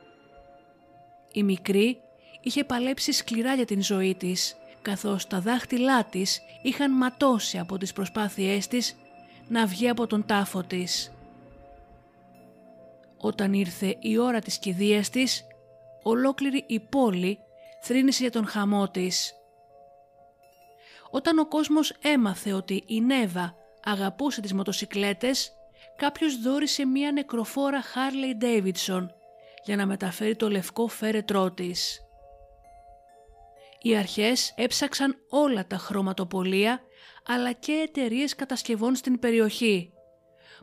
Η μικρή είχε παλέψει σκληρά για την ζωή της καθώς τα δάχτυλά της είχαν ματώσει από τις προσπάθειές της να βγει από τον τάφο της. Όταν ήρθε η ώρα της κηδείας της, ολόκληρη η πόλη θρύνησε για τον χαμό της. Όταν ο κόσμος έμαθε ότι η Νέβα αγαπούσε τις μοτοσικλέτες, κάποιος δόρισε μία νεκροφόρα Harley Davidson για να μεταφέρει το λευκό φέρετρό της. Οι αρχές έψαξαν όλα τα χρωματοπολία αλλά και εταιρείες κατασκευών στην περιοχή,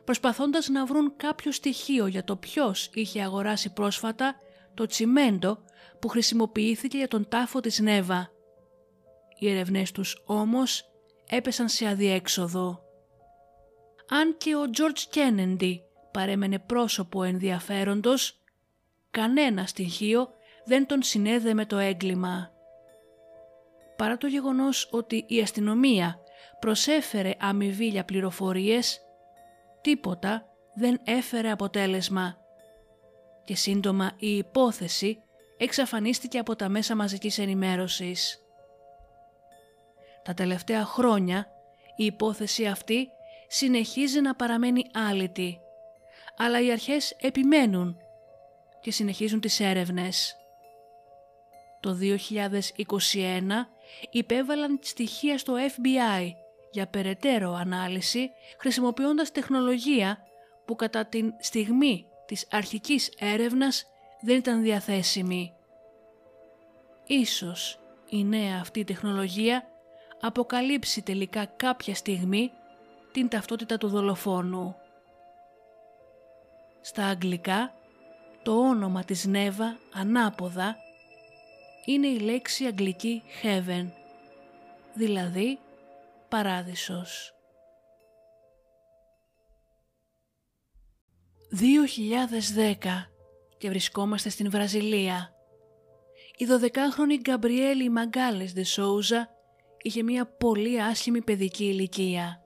προσπαθώντας να βρουν κάποιο στοιχείο για το ποιος είχε αγοράσει πρόσφατα το τσιμέντο που χρησιμοποιήθηκε για τον τάφο της Νέβα. Οι ερευνές τους όμως έπεσαν σε αδιέξοδο. Αν και ο George Kennedy παρέμενε πρόσωπο ενδιαφέροντος, κανένα στοιχείο δεν τον συνέδε με το έγκλημα. Παρά το γεγονός ότι η αστυνομία προσέφερε αμοιβή για πληροφορίες, τίποτα δεν έφερε αποτέλεσμα και σύντομα η υπόθεση εξαφανίστηκε από τα μέσα μαζικής ενημέρωσης. Τα τελευταία χρόνια η υπόθεση αυτή συνεχίζει να παραμένει άλυτη, αλλά οι αρχές επιμένουν και συνεχίζουν τις έρευνες. Το 2021 υπέβαλαν στοιχεία στο FBI για περαιτέρω ανάλυση χρησιμοποιώντας τεχνολογία που κατά την στιγμή της αρχικής έρευνας δεν ήταν διαθέσιμη. Ίσως η νέα αυτή τεχνολογία αποκαλύψει τελικά κάποια στιγμή την ταυτότητα του δολοφόνου. Στα αγγλικά το όνομα της Νέβα ανάποδα είναι η λέξη αγγλική heaven, δηλαδή παράδεισος. 2010 και βρισκόμαστε στην Βραζιλία. Η 12χρονη Γκαμπριέλη Μαγκάλες Δε Σόουζα είχε μια πολύ άσχημη παιδική ηλικία.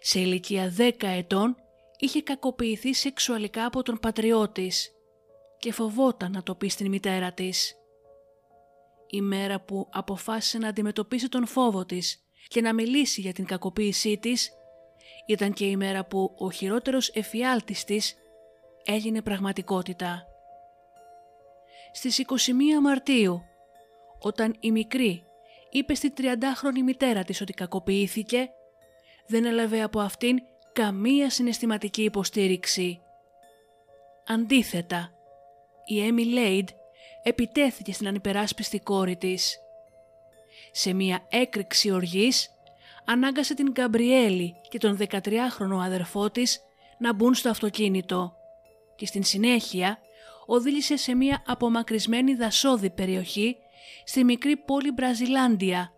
Σε ηλικία 10 ετών είχε κακοποιηθεί σεξουαλικά από τον πατριό της και φοβόταν να το πει στην μητέρα της. Η μέρα που αποφάσισε να αντιμετωπίσει τον φόβο της και να μιλήσει για την κακοποίησή της ήταν και η μέρα που ο χειρότερος εφιάλτης της έγινε πραγματικότητα. Στις 21 Μαρτίου, όταν η μικρή είπε στη 30χρονη μητέρα της ότι κακοποιήθηκε, δεν έλαβε από αυτήν καμία συναισθηματική υποστήριξη. Αντίθετα, η Έμι Λέιντ επιτέθηκε στην ανυπεράσπιστη κόρη της. Σε μια έκρηξη οργής ανάγκασε την Γκαμπριέλη και τον 13χρονο αδερφό της να μπουν στο αυτοκίνητο και στην συνέχεια οδήγησε σε μια απομακρυσμένη δασόδη περιοχή στη μικρή πόλη Μπραζιλάντια,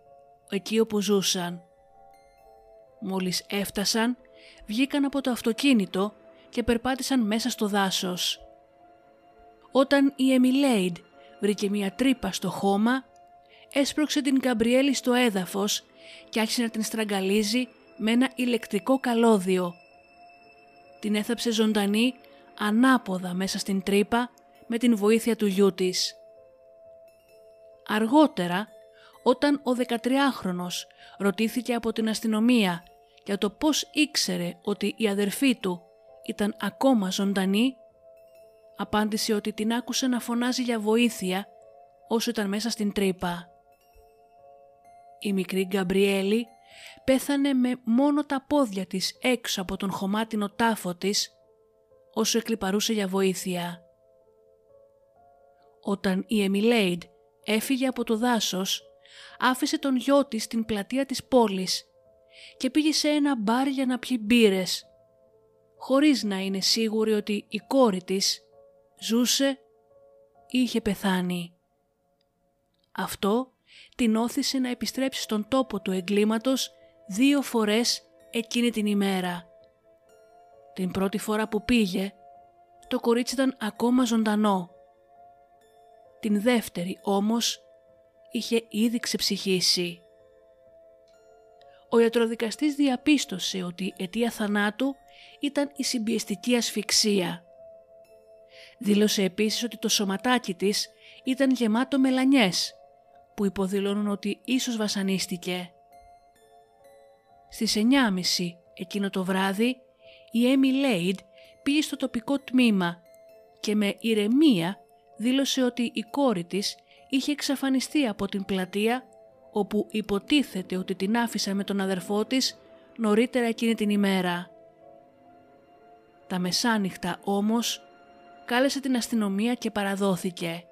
εκεί όπου ζούσαν. Μόλις έφτασαν, βγήκαν από το αυτοκίνητο και περπάτησαν μέσα στο δάσος. Όταν η Εμιλέιντ βρήκε μια τρύπα στο χώμα, έσπρωξε την Καμπριέλη στο έδαφος και άρχισε να την στραγγαλίζει με ένα ηλεκτρικό καλώδιο. Την έθαψε ζωντανή ανάποδα μέσα στην τρύπα με την βοήθεια του γιού της. Αργότερα, όταν ο 13χρονος ρωτήθηκε από την αστυνομία για το πώς ήξερε ότι η αδερφή του ήταν ακόμα ζωντανή, απάντησε ότι την άκουσε να φωνάζει για βοήθεια όσο ήταν μέσα στην τρύπα. Η μικρή Γκαμπριέλη πέθανε με μόνο τα πόδια της έξω από τον χωμάτινο τάφο της όσο εκλυπαρούσε για βοήθεια. Όταν η Εμιλέιντ έφυγε από το δάσος, άφησε τον γιο της στην πλατεία της πόλης και πήγε σε ένα μπαρ για να πιει μπύρες, χωρίς να είναι σίγουρη ότι η κόρη της ζούσε ή είχε πεθάνει. Αυτό την όθησε να επιστρέψει στον τόπο του εγκλήματος δύο φορές εκείνη την ημέρα. Την πρώτη φορά που πήγε, το κορίτσι ήταν ακόμα ζωντανό. Την δεύτερη όμως είχε ήδη ξεψυχήσει. Ο ιατροδικαστής διαπίστωσε ότι η αιτία θανάτου ήταν η συμπιεστική ασφυξία. Δήλωσε επίσης ότι το σωματάκι της ήταν γεμάτο μελανιές που υποδηλώνουν ότι ίσως βασανίστηκε. Στις 9.30 εκείνο το βράδυ η Έμι Λέιντ πήγε στο τοπικό τμήμα και με ηρεμία δήλωσε ότι η κόρη της είχε εξαφανιστεί από την πλατεία όπου υποτίθεται ότι την άφησε με τον αδερφό της νωρίτερα εκείνη την ημέρα. Τα μεσάνυχτα όμως κάλεσε την αστυνομία και παραδόθηκε.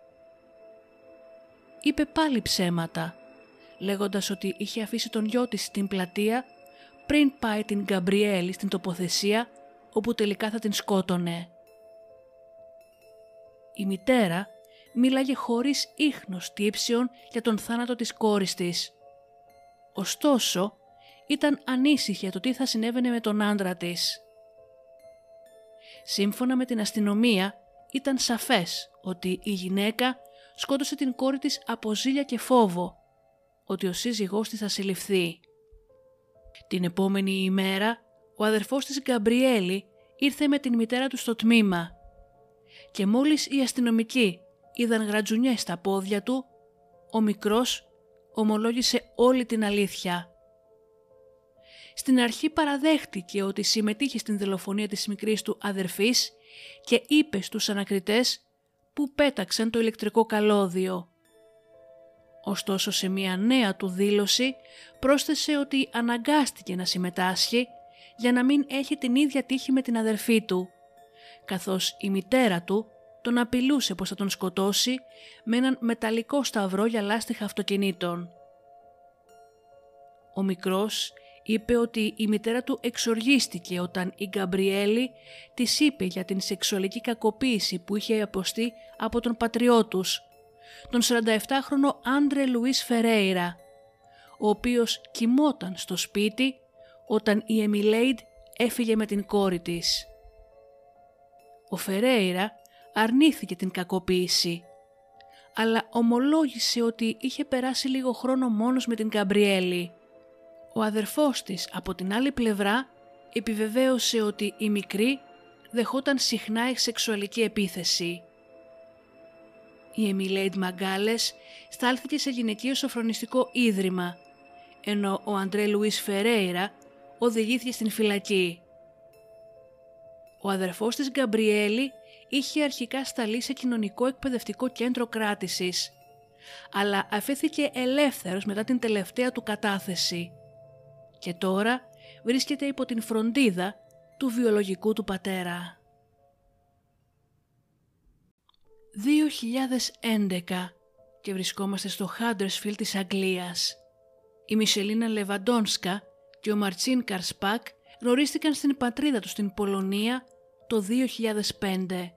Είπε πάλι ψέματα, λέγοντας ότι είχε αφήσει τον γιο της στην πλατεία πριν πάει την Γκαμπριέλη στην τοποθεσία όπου τελικά θα την σκότωνε. Η μητέρα μίλαγε χωρίς ίχνος τύψεων για τον θάνατο της κόρης της. Ωστόσο, ήταν ανήσυχη για το τι θα συνέβαινε με τον άντρα της. Σύμφωνα με την αστυνομία, ήταν σαφές ότι η γυναίκα σκότωσε την κόρη της από ζήλια και φόβο, ότι ο σύζυγός της θα συλληφθεί. Την επόμενη ημέρα, ο αδερφός της Γκαμπριέλη ήρθε με την μητέρα του στο τμήμα και μόλις οι αστυνομικοί είδαν γρατζουνιές στα πόδια του, ο μικρός ομολόγησε όλη την αλήθεια. Στην αρχή παραδέχτηκε ότι συμμετείχε στην δολοφονία της μικρής του αδερφής και είπε στους ανακριτές που πέταξαν το ηλεκτρικό καλώδιο. Ωστόσο σε μια νέα του δήλωση πρόσθεσε ότι αναγκάστηκε να συμμετάσχει για να μην έχει την ίδια τύχη με την αδερφή του, καθώς η μητέρα του τον απειλούσε πως θα τον σκοτώσει με έναν μεταλλικό σταυρό για λάστιχα αυτοκινήτων. Ο μικρός είπε ότι η μητέρα του εξοργίστηκε όταν η Γκαμπριέλη της είπε για την σεξουαλική κακοποίηση που είχε αποστεί από τον πατριό τους, τον 47χρονο Άντρε Λουίς Φερέιρα, ο οποίος κοιμόταν στο σπίτι όταν η Εμιλέιντ έφυγε με την κόρη της. Ο Φερέιρα αρνήθηκε την κακοποίηση, αλλά ομολόγησε ότι είχε περάσει λίγο χρόνο μόνος με την Γκαμπριέλη. Ο αδερφός της από την άλλη πλευρά επιβεβαίωσε ότι η μικρή δεχόταν συχνά η σεξουαλική επίθεση. Η Εμιλέιντ Μαγκάλες στάλθηκε σε γυναικείο σοφρονιστικό ίδρυμα, ενώ ο Αντρέ Λουίς Φερέιρα οδηγήθηκε στην φυλακή. Ο αδερφός της Γκαμπριέλη είχε αρχικά σταλεί σε κοινωνικό εκπαιδευτικό κέντρο κράτησης, αλλά αφέθηκε ελεύθερος μετά την τελευταία του κατάθεση και τώρα βρίσκεται υπό την φροντίδα του βιολογικού του πατέρα. 2011 και βρισκόμαστε στο Χάντερσφιλ της Αγγλίας. Η Μισελίνα Λεβαντόνσκα και ο Μαρτσίν Καρσπάκ γνωρίστηκαν στην πατρίδα τους στην Πολωνία το 2005.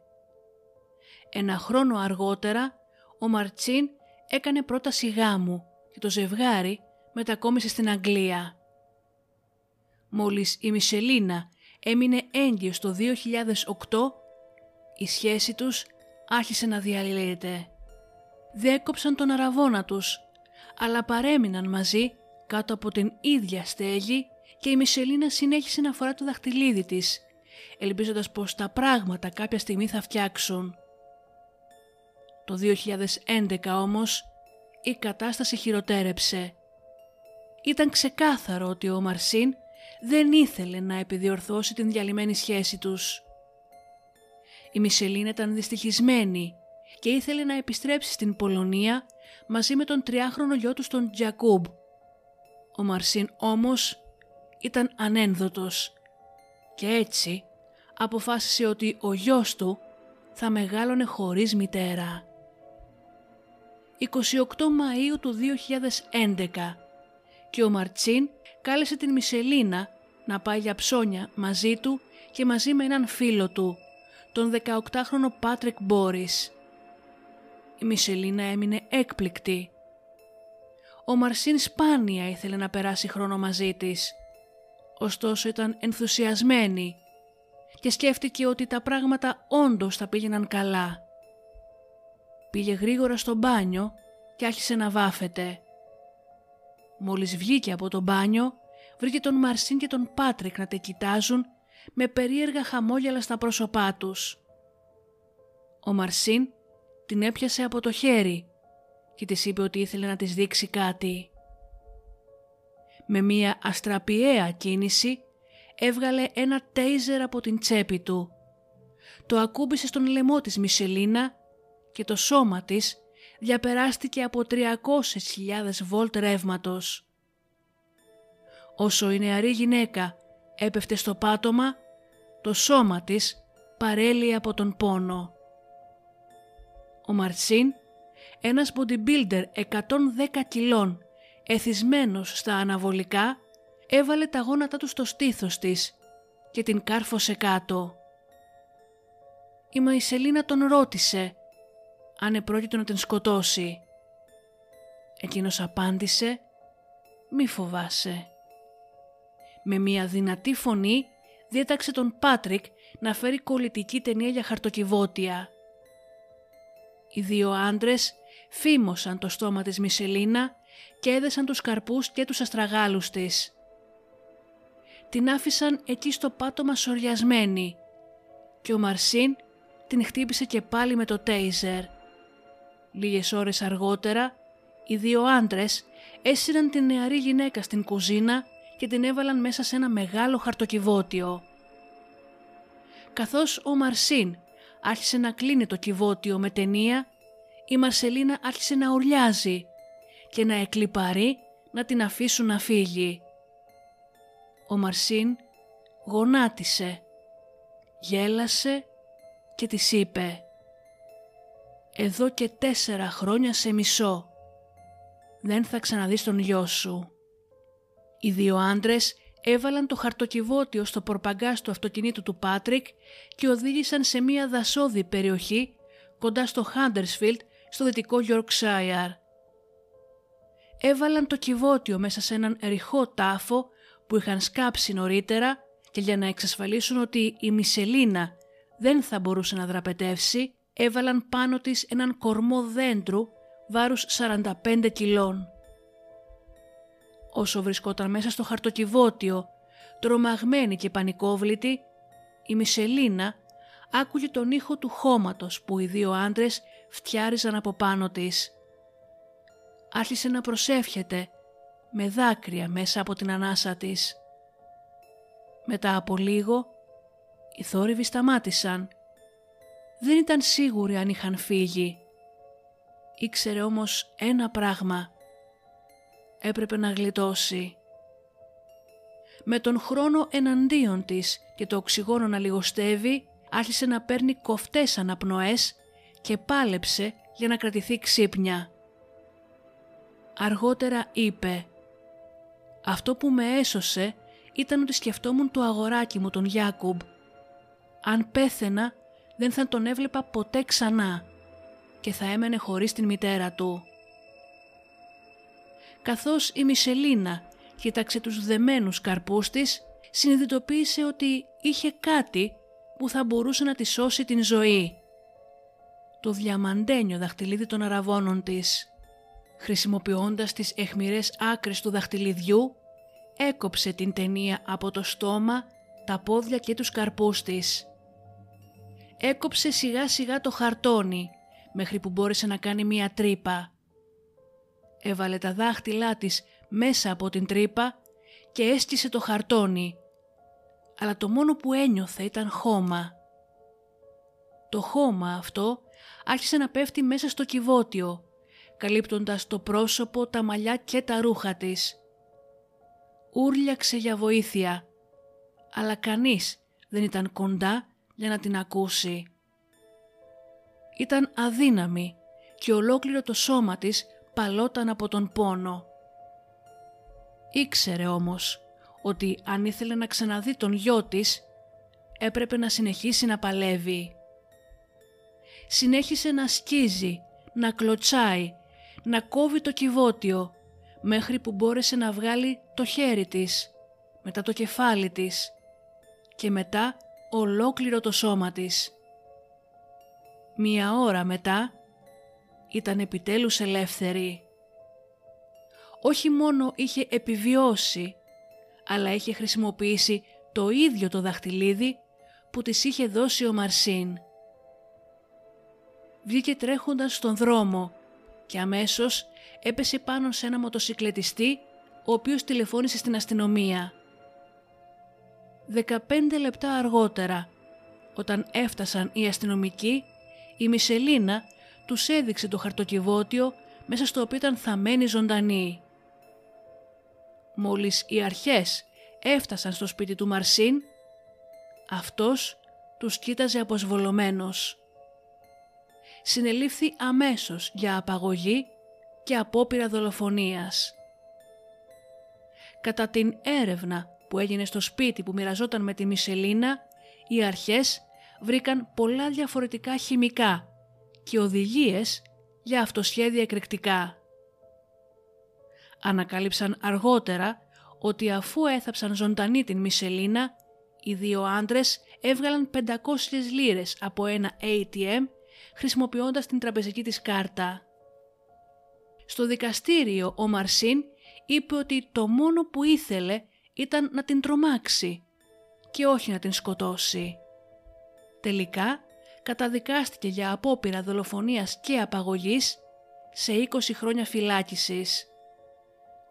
Ένα χρόνο αργότερα ο Μαρτσίν έκανε πρόταση γάμου και το ζευγάρι μετακόμισε στην Αγγλία. Μόλις η Μισελίνα έμεινε έγκυος το 2008, η σχέση τους άρχισε να διαλύεται. Δέκοψαν τον αραβόνα τους, αλλά παρέμειναν μαζί κάτω από την ίδια στέγη και η Μισελίνα συνέχισε να φορά το δαχτυλίδι της, ελπίζοντας πως τα πράγματα κάποια στιγμή θα φτιάξουν. Το 2011 όμως η κατάσταση χειροτέρεψε. Ήταν ξεκάθαρο ότι ο Μαρσίν δεν ήθελε να επιδιορθώσει την διαλυμένη σχέση τους. Η Μισελίνα ήταν δυστυχισμένη και ήθελε να επιστρέψει στην Πολωνία μαζί με τον τριάχρονο γιο του τον Τζακούμπ. Ο Μαρσίν όμως ήταν ανένδοτος και έτσι αποφάσισε ότι ο γιος του θα μεγάλωνε χωρίς μητέρα. 28 Μαΐου του 2011 και ο Μαρτσίν κάλεσε την Μισελίνα να πάει για ψώνια μαζί του και μαζί με έναν φίλο του, τον 18χρονο Πάτρικ Μπόρις. Η Μισελίνα έμεινε έκπληκτη. Ο Μαρσίν σπάνια ήθελε να περάσει χρόνο μαζί της. Ωστόσο ήταν ενθουσιασμένη και σκέφτηκε ότι τα πράγματα όντως θα πήγαιναν καλά. Πήγε γρήγορα στο μπάνιο και άρχισε να βάφεται. Μόλις βγήκε από το μπάνιο, βρήκε τον Μαρσίν και τον Πάτρικ να τε κοιτάζουν με περίεργα χαμόγελα στα πρόσωπά τους. Ο Μαρσίν την έπιασε από το χέρι και της είπε ότι ήθελε να της δείξει κάτι. Με μία αστραπιαία κίνηση έβγαλε ένα τέιζερ από την τσέπη του. Το ακούμπησε στον λαιμό της Μισελίνα και το σώμα της διαπεράστηκε από 300.000 βολτ ρεύματος. Όσο η νεαρή γυναίκα έπεφτε στο πάτωμα, το σώμα της παρέλυε από τον πόνο. Ο Μαρτσίν, ένας bodybuilder 110 κιλών, εθισμένος στα αναβολικά, έβαλε τα γόνατά του στο στήθος της και την κάρφωσε κάτω. Η Μαϊσελίνα τον ρώτησε αν επρόκειτο να την σκοτώσει. Εκείνος απάντησε «Μη φοβάσαι». Με μια δυνατή φωνή διέταξε τον Πάτρικ να φέρει κολλητική ταινία για χαρτοκιβώτια. Οι δύο άντρες φήμωσαν το στόμα της Μισελίνα και έδεσαν τους καρπούς και τους αστραγάλους της. Την άφησαν εκεί στο πάτωμα σοριασμένη και ο Μαρσίν την χτύπησε και πάλι με το τέιζερ. Λίγες ώρες αργότερα οι δύο άντρες έσυραν την νεαρή γυναίκα στην κουζίνα και την έβαλαν μέσα σε ένα μεγάλο χαρτοκιβώτιο. Καθώς ο Μαρσίν άρχισε να κλείνει το κυβότιο με ταινία, η Μαρσελίνα άρχισε να ουρλιάζει και να εκλυπαρεί να την αφήσουν να φύγει. Ο Μαρσίν γονάτισε, γέλασε και της είπε «Εδώ και τέσσερα χρόνια σε μισό. Δεν θα ξαναδείς τον γιο σου». Οι δύο άντρες έβαλαν το χαρτοκιβώτιο στο πορπαγκάς του αυτοκινήτου του Πάτρικ και οδήγησαν σε μια δασόδη περιοχή κοντά στο Χάντερσφιλτ στο δυτικό Yorkshire. Έβαλαν το κυβότιο μέσα σε έναν ρηχό τάφο που είχαν σκάψει νωρίτερα και για να εξασφαλίσουν ότι η Μισελίνα δεν θα μπορούσε να δραπετεύσει, έβαλαν πάνω της έναν κορμό δέντρου βάρους 45 κιλών. Όσο βρισκόταν μέσα στο χαρτοκιβώτιο, τρομαγμένη και πανικόβλητη, η Μισελίνα άκουγε τον ήχο του χώματος που οι δύο άντρες φτιάριζαν από πάνω της. Άρχισε να προσεύχεται με δάκρυα μέσα από την ανάσα της. Μετά από λίγο, οι θόρυβοι σταμάτησαν. Δεν ήταν σίγουροι αν είχαν φύγει. Ήξερε όμως ένα πράγμα έπρεπε να γλιτώσει. Με τον χρόνο εναντίον της και το οξυγόνο να λιγοστεύει, άρχισε να παίρνει κοφτές αναπνοές και πάλεψε για να κρατηθεί ξύπνια. Αργότερα είπε «Αυτό που με έσωσε ήταν ότι σκεφτόμουν το αγοράκι μου τον Γιάκουμπ. Αν πέθαινα δεν θα τον έβλεπα ποτέ ξανά και θα έμενε χωρίς την μητέρα του» καθώς η Μισελίνα κοίταξε τους δεμένους καρπούς της, συνειδητοποίησε ότι είχε κάτι που θα μπορούσε να τη σώσει την ζωή. Το διαμαντένιο δαχτυλίδι των αραβώνων της. Χρησιμοποιώντας τις εχμηρές άκρες του δαχτυλιδιού, έκοψε την ταινία από το στόμα, τα πόδια και τους καρπούς της. Έκοψε σιγά σιγά το χαρτόνι, μέχρι που μπόρεσε να κάνει μία τρύπα έβαλε τα δάχτυλά της μέσα από την τρύπα και έσκησε το χαρτόνι. Αλλά το μόνο που ένιωθε ήταν χώμα. Το χώμα αυτό άρχισε να πέφτει μέσα στο κυβότιο, καλύπτοντας το πρόσωπο, τα μαλλιά και τα ρούχα της. Ούρλιαξε για βοήθεια, αλλά κανείς δεν ήταν κοντά για να την ακούσει. Ήταν αδύναμη και ολόκληρο το σώμα της παλόταν από τον πόνο. Ήξερε όμως ότι αν ήθελε να ξαναδεί τον γιο της, έπρεπε να συνεχίσει να παλεύει. Συνέχισε να σκίζει, να κλωτσάει, να κόβει το κυβότιο, μέχρι που μπόρεσε να βγάλει το χέρι της, μετά το κεφάλι της και μετά ολόκληρο το σώμα της. Μία ώρα μετά ήταν επιτέλους ελεύθερη. Όχι μόνο είχε επιβιώσει, αλλά είχε χρησιμοποιήσει το ίδιο το δαχτυλίδι που της είχε δώσει ο Μαρσίν. Βγήκε τρέχοντας στον δρόμο και αμέσως έπεσε πάνω σε ένα μοτοσυκλετιστή ο οποίος τηλεφώνησε στην αστυνομία. 15 λεπτά αργότερα, όταν έφτασαν οι αστυνομικοί, η Μισελίνα τους έδειξε το χαρτοκιβώτιο μέσα στο οποίο ήταν θαμένη ζωντανή. Μόλις οι αρχές έφτασαν στο σπίτι του Μαρσίν, αυτός τους κοίταζε αποσβολωμένος. Συνελήφθη αμέσως για απαγωγή και απόπειρα δολοφονίας. Κατά την έρευνα που έγινε στο σπίτι που μοιραζόταν με τη Μισελίνα, οι αρχές βρήκαν πολλά διαφορετικά χημικά και οδηγίες για αυτοσχέδια εκρηκτικά. Ανακάλυψαν αργότερα ότι αφού έθαψαν ζωντανή την Μισελίνα, οι δύο άντρες έβγαλαν 500 λίρες από ένα ATM χρησιμοποιώντας την τραπεζική της κάρτα. Στο δικαστήριο ο Μαρσίν είπε ότι το μόνο που ήθελε ήταν να την τρομάξει και όχι να την σκοτώσει. Τελικά καταδικάστηκε για απόπειρα δολοφονίας και απαγωγής σε 20 χρόνια φυλάκισης.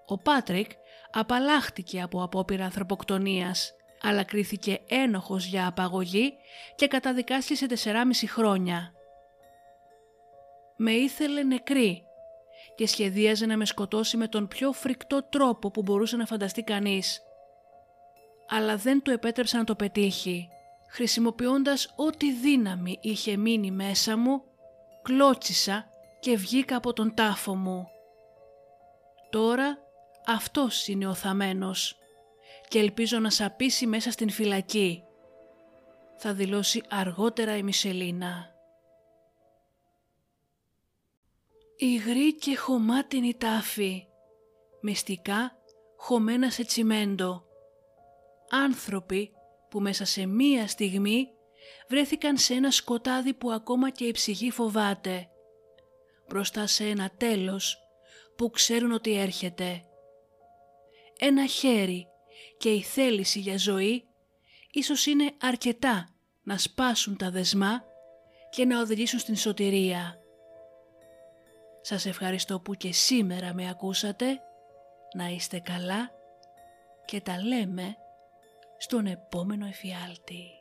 Ο Πάτρικ απαλλάχτηκε από απόπειρα ανθρωποκτονίας, αλλά κρίθηκε ένοχος για απαγωγή και καταδικάστηκε σε 4,5 χρόνια. Με ήθελε νεκρή και σχεδίαζε να με σκοτώσει με τον πιο φρικτό τρόπο που μπορούσε να φανταστεί κανείς. Αλλά δεν του επέτρεψα να το πετύχει. Χρησιμοποιώντας ό,τι δύναμη είχε μείνει μέσα μου, κλώτσισα και βγήκα από τον τάφο μου. Τώρα αυτός είναι ο θαμένος και ελπίζω να σαπίσει μέσα στην φυλακή. Θα δηλώσει αργότερα η Μισελίνα. Υγρή και χωμάτινη τάφη, μυστικά χωμένα σε τσιμέντο. Άνθρωποι που μέσα σε μία στιγμή βρέθηκαν σε ένα σκοτάδι που ακόμα και η ψυχή φοβάται. Μπροστά σε ένα τέλος που ξέρουν ότι έρχεται. Ένα χέρι και η θέληση για ζωή ίσως είναι αρκετά να σπάσουν τα δεσμά και να οδηγήσουν στην σωτηρία. Σας ευχαριστώ που και σήμερα με ακούσατε. Να είστε καλά και τα λέμε στον επόμενο εφιάλτη.